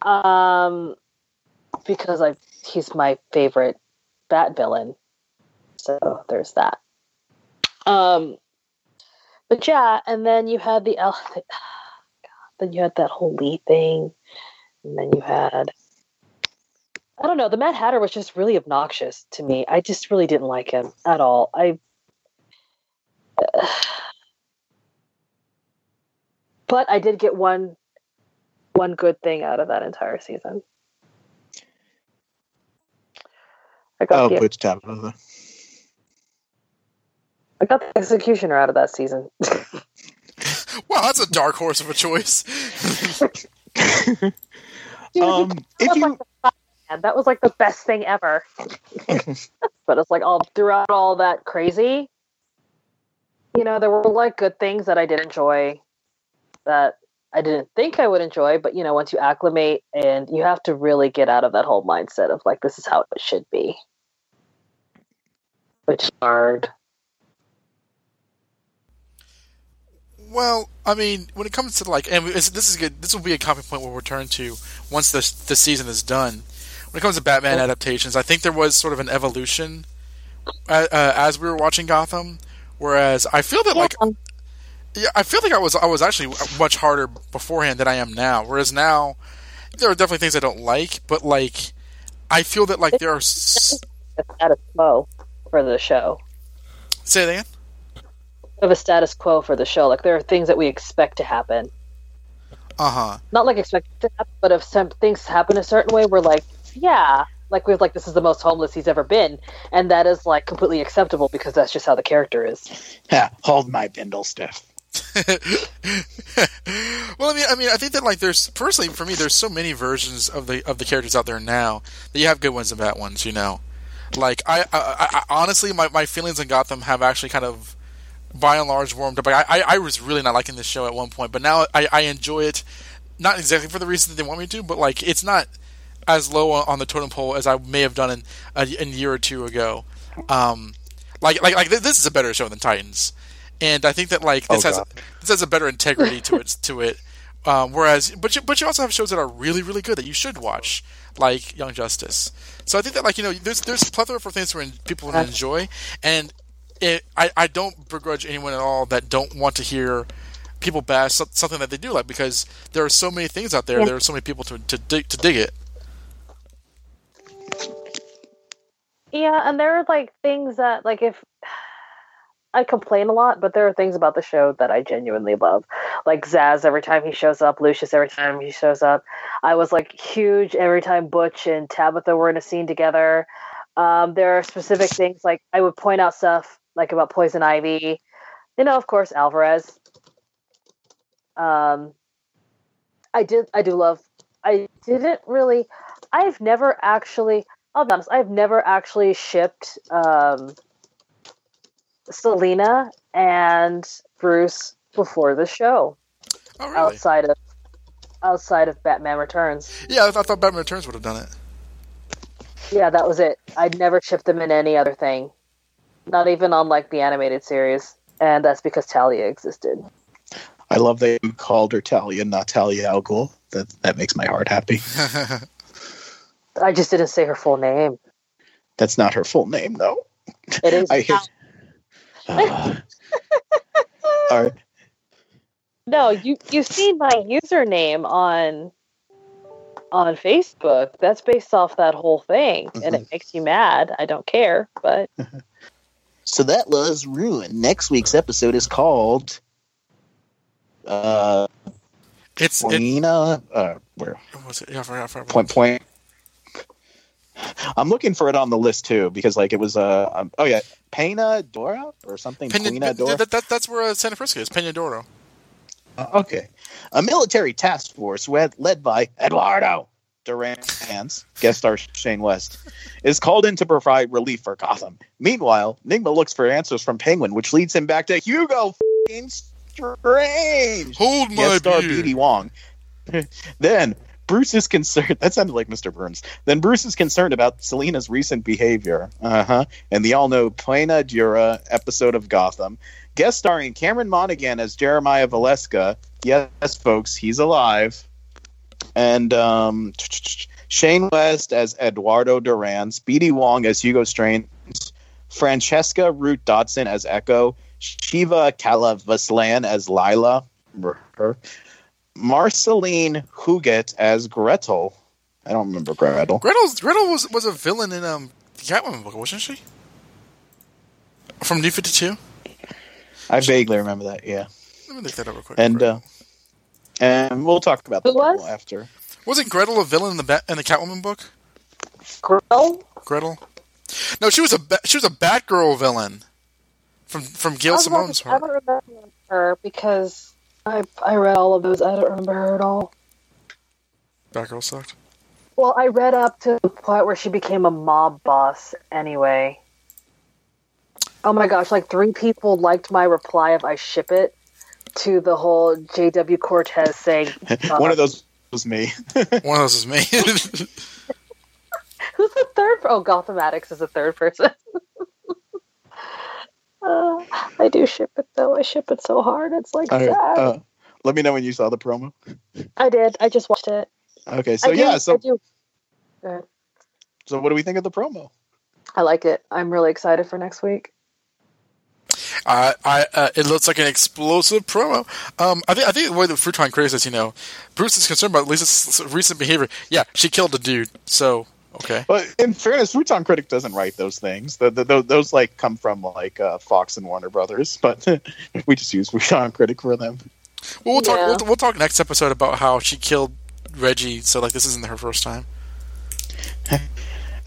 Um, because I he's my favorite Bat villain, so there's that. Um, but yeah, and then you had the El- then you had that whole Lee thing, and then you had I don't know. The Mad Hatter was just really obnoxious to me. I just really didn't like him at all. I. But I did get one one good thing out of that entire season. I got Oh, the Butch Tabitha. I got the executioner out of that season. Wow, that's a dark horse of a choice. Dude, Um, that if was you like the that was like the best thing ever. but it's like all throughout all that crazy, you know, there were like good things that I did enjoy that I didn't think I would enjoy, but you know, once you acclimate and you have to really get out of that whole mindset of like this is how it should be. Which is hard. Well, I mean, when it comes to like, and this is good. This will be a common point we'll return to once the the season is done. When it comes to Batman adaptations, I think there was sort of an evolution uh, uh, as we were watching Gotham. Whereas I feel that like, Um, yeah, I feel like I was I was actually much harder beforehand than I am now. Whereas now, there are definitely things I don't like, but like, I feel that like there are. S- the status quo for the show. say that again. Of a status quo for the show. Like there are things that we expect to happen. Uh huh. not like expect to happen, but if some things happen a certain way, we're like, yeah, like we're like, this is the most homeless he's ever been, and that is like completely acceptable because that's just how the character is. yeah, hold my bindle stiff. well, I mean, I mean, I think that like there's personally for me, there's so many versions of the of the characters out there now that you have good ones and bad ones. You know, like I, I, I honestly, my, my feelings on Gotham have actually kind of, by and large, warmed up. Like, I, I was really not liking this show at one point, but now I, I enjoy it. Not exactly for the reason that they want me to, but like it's not as low on the totem pole as I may have done in a, year or two ago. Um, like like like th- this is a better show than Titans, and I think that like this Oh, has God. this has a better integrity to it to it. Um, whereas, but you, but you also have shows that are really really good that you should watch, like Young Justice. So I think that like you know there's there's a plethora for things for people to enjoy, and it, I I don't begrudge anyone at all that don't want to hear people bash something that they do like because there are so many things out there. Yeah. There are so many people to to dig, to dig it. Yeah, and there are like things that like if I complain a lot, but there are things about the show that I genuinely love. Like Zsasz every time he shows up, Lucius every time he shows up. I was like huge every time Butch and Tabitha were in a scene together. Um, there are specific things like I would point out stuff like about Poison Ivy. You know, of course, Alvarez. Um, I did. I do love. I didn't really. I've never actually. I'll be honest. I've never actually shipped um, Selina and Bruce before the show Oh really? outside of outside of Batman Returns. Yeah, I, th- I thought Batman Returns would have done it. Yeah, that was it. I'd never shipped them in any other thing, not even on like the animated series, and that's because Talia existed. I love that you called her Talia, not Talia Al Ghul. that that makes my heart happy. I just didn't say her full name. That's not her full name, though. It is. I hate. Uh, all right. No, you you've seen my username on on Facebook. That's based off that whole thing, and it makes you mad. I don't care, but So that was ruined. Next week's episode is called uh It's it, uh where was it? Yeah, I forgot. I forgot. point point I'm looking for it on the list too because like it was uh um, oh yeah Pena Dora or something Pena, Pena Dora that, that, that's where uh, Santa Prisca is. Peñadoro. Uh, okay a military task force led, led by Eduardo Dorrance guest star Shane West is called in to provide relief for Gotham meanwhile Nygma looks for answers from Penguin which leads him back to Hugo Strange Hold my guest star beer. BD Wong. then Bruce is concerned. That sounded like Mr. Burns. Then Bruce is concerned about Selina's recent behavior. Uh huh. And the all know Pena Dura episode of Gotham. Guest starring Cameron Monaghan as Jeremiah Valeska. Yes, folks, he's alive. And um, Shane West as Eduardo Duran. BD Wong as Hugo Strange. Francesca Root Dodson as Ecco. Shiva Kalaiselvan as Lila. Marceline Hugot as Gretel. I don't remember Gretel. Gretel Gretel was was a villain in um the Catwoman book, wasn't she? From New Fifty Two. I vaguely remember that. Yeah, Let me look that up real quick. and uh, and we'll talk about Who that was? after. wasn't Gretel a villain in the Bat in the Catwoman book? Grill. Gretel. No, she was a Ba- she was a Batgirl villain from from Gail I was Simone's to- I don't remember her because I I read all of those. I don't remember her at all. Batgirl sucked. Well, I read up to the point where she became a mob boss anyway. Oh my gosh, like three people liked my reply of I ship it to the whole JW Cortez saying One of those was me. One of those was me. Who's the third? Oh, Gotham Addicts is the third person. Uh, I do ship it though. I ship it so hard. It's like All right, sad. uh, let me know when you saw the promo. I did. I just watched it. Okay, so I do, yeah, I so do. Uh, so what do we think of the promo? I like it. I'm really excited for next week. I, I, uh, it looks like an explosive promo. Um, I think, I think the way the Futon critic says, you know, Bruce is concerned about Lisa's recent behavior. Yeah, she killed a dude. So, okay. But in fairness, Futon Critic doesn't write those things. The, the, those, those like come from like uh, Fox and Warner Brothers, but we just use Futon Critic for them. Well, we'll talk. Yeah. We'll, we'll talk next episode about how she killed Reggie. So, like, this isn't her first time.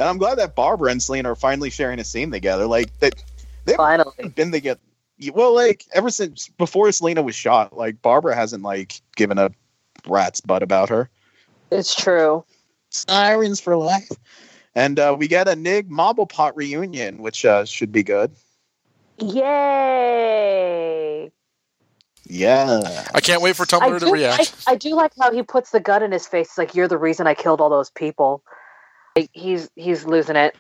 And I'm glad that Barbara and Selina are finally sharing a scene together. Like that, they've Finally. been together. Well, like ever since before Selina was shot, like Barbara hasn't like given a rat's butt about her. It's true. Sirens for life. And uh, we get a Nygmobblepot reunion, which uh, should be good. Yay! Yeah. I can't wait for I Tumblr to do, I, react. I do like how he puts the gun in his face. It's like you're the reason I killed all those people. Like, he's he's losing it.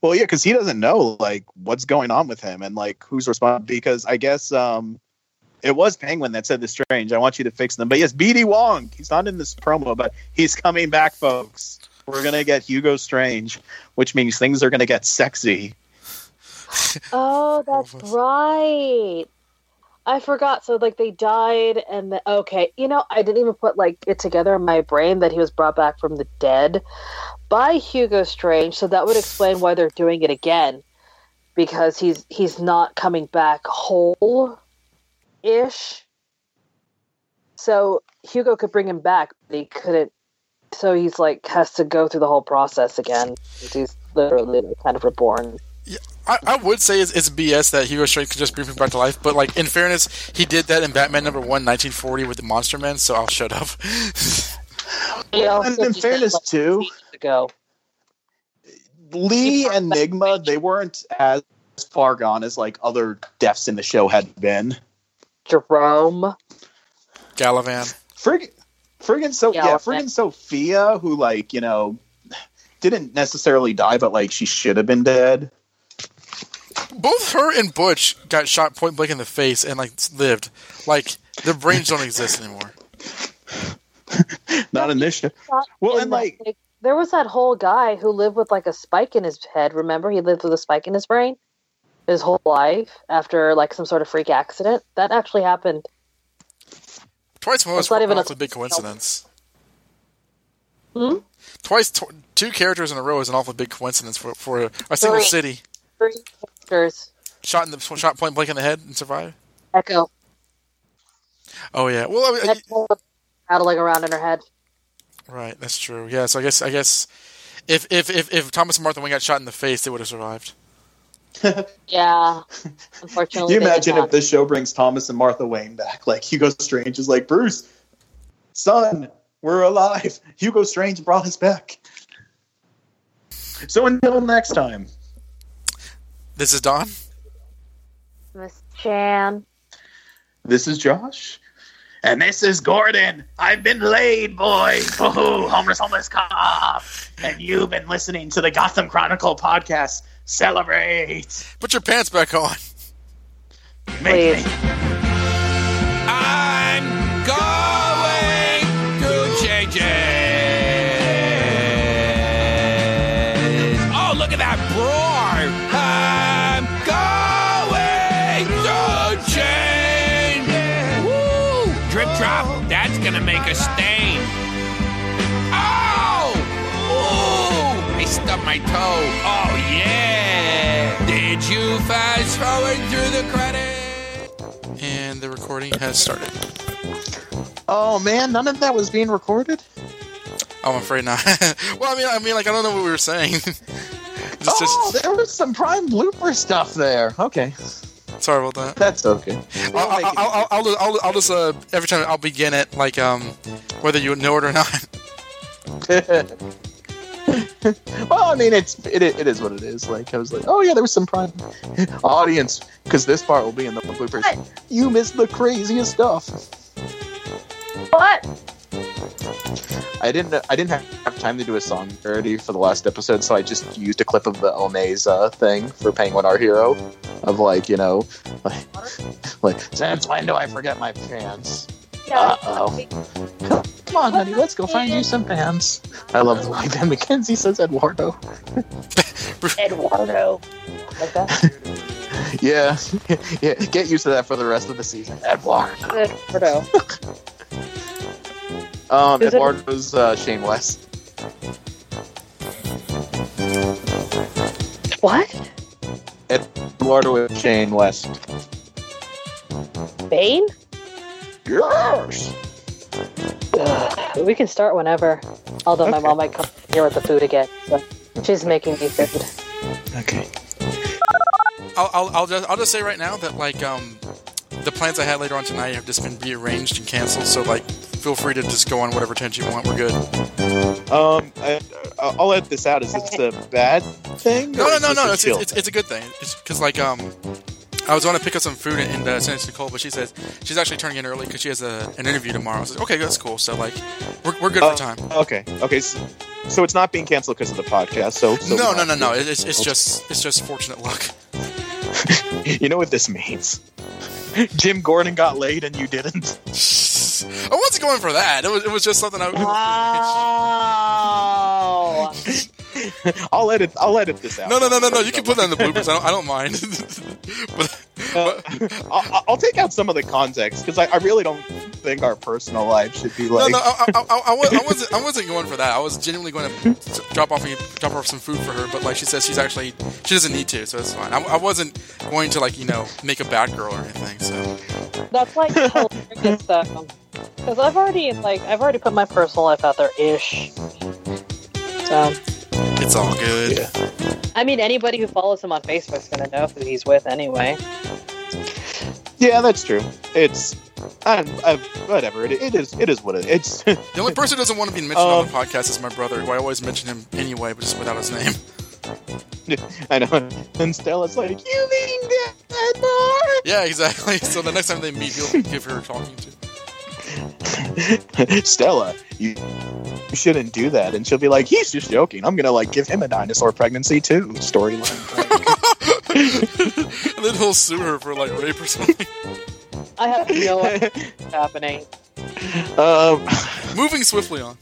Well, yeah, because he doesn't know like what's going on with him and like who's responsible. Because I guess um, it was Penguin that said the strange. I want you to fix them. But yes, BD Wong. He's not in this promo, but he's coming back, folks. We're gonna get Hugo Strange, which means things are gonna get sexy. Oh, that's right. I forgot. So like they died, and the, okay, you know, I didn't even put like it together in my brain that he was brought back from the dead by Hugo Strange. So that would explain why they're doing it again, because he's he's not coming back whole, ish. So Hugo could bring him back, but he couldn't. So he's like has to go through the whole process again. He's literally kind of reborn. I, I would say it's, it's BS that Hugo Strange could just bring him back to life, but like in fairness, he did that in Batman number one, 1940 with the Monster Men. So I'll shut up. He also and in fairness, like, too, ago. Lee and Enigma, they weren't as far gone as like other deaths in the show had been. Jerome. Galavan. Frig, friggin' so Yeah, yeah, friggin' Sophia, who like you know didn't necessarily die, but like she should have been dead. Both her and Butch got shot point blank in the face and like lived. Like their brains don't exist anymore. Not in this show. Well, and the- like, there was that whole guy who lived with like a spike in his head. Remember, he lived with a spike in his brain his whole life after like some sort of freak accident. That actually happened. Twice was It's not even a- big coincidence. Hmm? Twice, tw- two characters in a row is an awfully big coincidence for for a single Three. city. Three characters. Shot in the shot point blank in the head and survived. Ecco. Oh yeah, well, I mean, was rattling around in her head. right, that's true. Yeah, so I guess I guess if if if, if Thomas and Martha Wayne got shot in the face, they would have survived. Yeah. Unfortunately, you imagine if this show brings Thomas and Martha Wayne back? Like Hugo Strange is like Bruce, son, we're alive. Hugo Strange brought us back. So until next time, This is Don. Miss Chan. this is Josh. And this is Gordon. I've been laid, boy. Oh, homeless, homeless cop. And you've been listening to the Gotham Chronicle podcast. Celebrate. Put your pants back on. Please. I'm going to change it. Oh, look at that roar! I'm going to change. Woo! Drip drop. That's gonna make a stain. Oh! Ooh! I stubbed my toe. Oh forward through the credits? And the recording has started. Oh man, none of that was being recorded. I'm afraid not. well, I mean, I mean, like I don't know what we were saying. oh, just there was some prime blooper stuff there. Okay, sorry about that. that's okay. I'll, I'll, I'll, I'll, just- I'll, I'll just uh, every time I'll begin it like um whether you know it or not. well, I mean, it's it, it is what it is. Like I was like, oh yeah, there was some prime audience because this part will be in the bloopers. You missed the craziest stuff. What? I didn't I didn't have time to do a song parody for the last episode, so I just used a clip of the Omaze uh, thing for Penguin Our Hero of like you know like like since when do I forget my pants? Uh oh. Come on, honey, let's go find you some pants. I love the way Ben McKenzie says Eduardo. Eduardo. Like that? Yeah, yeah. Get used to that for the rest of the season. Eduardo. Eduardo. Um, Is it- Eduardo's uh, Shane West. What? Eduardo is Shane West. Bane? Yes. Ugh, we can start whenever. Although my mom might come here with the food again. So she's making me food. Okay. I'll, I'll, I'll just I'll just say right now that like um the plans I had later on tonight have just been rearranged and canceled. So like feel free to just go on whatever tangent you want. We're good. Um, I, I'll edit this out. Is this a bad thing? No, no, no, no. a It's, chill it's, it's a good thing. It's because like um, I was going to pick up some food in, in uh, San Nicole, but she says she's actually turning in early because she has a, an interview tomorrow. I was like, okay, that's cool. So like, we're, we're good Oh, for time. Okay. Okay. So, so it's not being canceled because of the podcast. So, so no, we're no, no, no. It's, it's just it's just fortunate luck. You know what this means? Jim Gordon got laid and you didn't. I wasn't going for that. It was it was just something I. Wow. I'll edit. I'll edit this out. No, no, no, no, no. You can put that in the bloopers. I don't, I don't mind. but, Uh, I'll, I'll take out some of the context because I, I really don't think our personal life should be like. no, no. I, I, I, I wasn't. I wasn't going for that. I was genuinely going to drop off drop off some food for her. But like she says, she's actually she doesn't need to, so it's fine. I, I wasn't going to like you know make a bad girl or anything. So That's like hilarious though. Because I've already like I've already put my personal life out there ish. So it's all good. Yeah. I mean anybody who follows him on Facebook's gonna know who he's with anyway. Yeah, that's true. It's. I, I, whatever. It, it is. It is what it. It's. The only person who doesn't want to be mentioned on Um, the podcast is my brother, who I always mention him anyway, but just without his name. I know. And Stella's like, you mean that, Mark? Yeah, exactly. So the next time they meet, he'll give her talking to. Stella, you, you shouldn't do that. And she'll be like, he's just joking. I'm gonna like give him a dinosaur pregnancy too. Storyline. and then he'll sue her for like rape or something. I have no idea what's happening. Um, Moving swiftly on.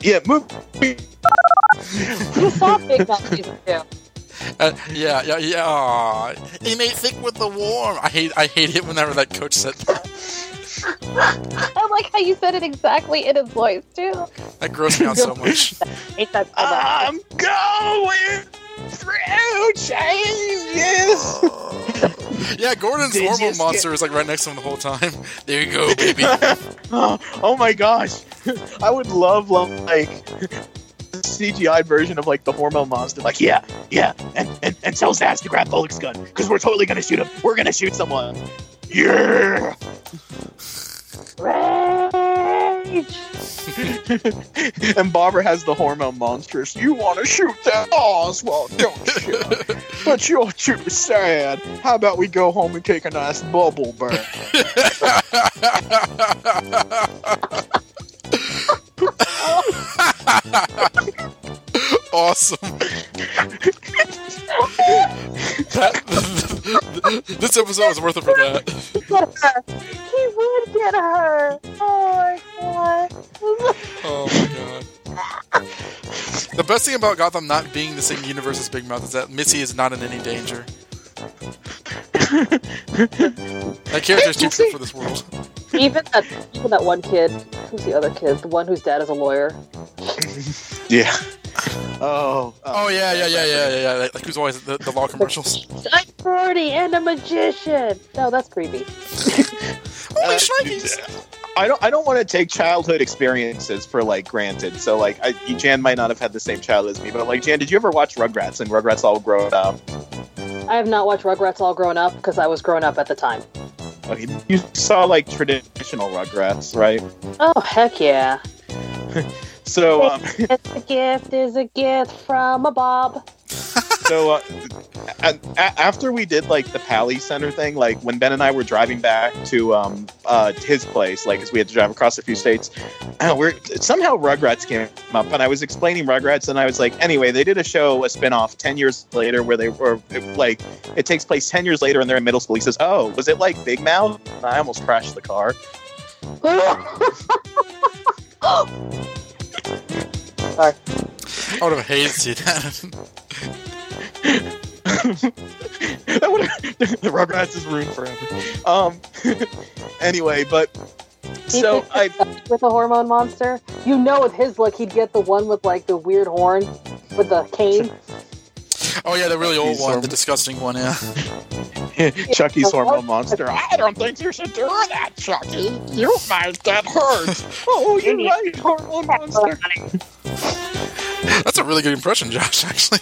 yeah, move. You saw Big Mouth season two. Uh, yeah, yeah, yeah. Aw. He made thick with the warm. I hate, I hate it whenever that coach said that. I like how you said it exactly in his voice too. That grossed me out so much. Hate that so. I'm going through changes. Yeah, Gordon's Did hormone skip- monster is like right next to him the whole time. There you go, baby. oh, oh my gosh, I would love like CGI version of like the hormone monster. Like, yeah, yeah, and and, and tell Zsasz to grab Bullock's gun because we're totally gonna shoot him. We're gonna shoot someone. Yeah. Rage. and Barbara has the hormone monstrous. You want to shoot that Oswald, don't you? but you're too sad. How about we go home and take a nice bubble bath? awesome. That- this episode was worth it for that. He would get her. Oh my god. Oh my god. The best thing about Gotham not being the same universe as Big Mouth is that Missy is not in any danger. that character is too true for this world. even that even that one kid. Who's the other kid? The one whose dad is a lawyer. Yeah. Oh. Oh yeah, yeah, yeah, yeah, yeah, yeah. Like, like who's always the, the law commercials? I'm 40 and a magician. No, that's creepy. Holy Uh, shnikes! I don't. I don't want to take childhood experiences for like granted. So like, I, Jan might not have had the same childhood as me, but like, Jan, did you ever watch Rugrats and Rugrats all grown up? I have not watched Rugrats all grown up because I was grown up at the time. Okay, you saw like traditional Rugrats, right? Oh heck yeah! So, um, It's a gift is a gift from a Bob. so uh, a- a- after we did like the Paley Center thing, like when Ben and I were driving back to um uh his place, like because we had to drive across a few states, uh, we're somehow Rugrats came up, and I was explaining Rugrats, and I was like, anyway, they did a show, a spinoff, ten years later, where they were like, it takes place ten years later, and they're in middle school. He says, oh, was it like Big Mouth? And I almost crashed the car. I would have hated to see that. that would the Rugrats is ruined forever. Um. anyway, but so I with a hormone monster. You know, with his look, he'd get the one with like the weird horn with the cane. oh yeah, the really old He's one, so- the disgusting one. Yeah. Chucky's hormone monster. I don't think you should do that, Chucky. You might get hurt. oh, you're right, hormone monster. That's a really good impression, Josh. Actually.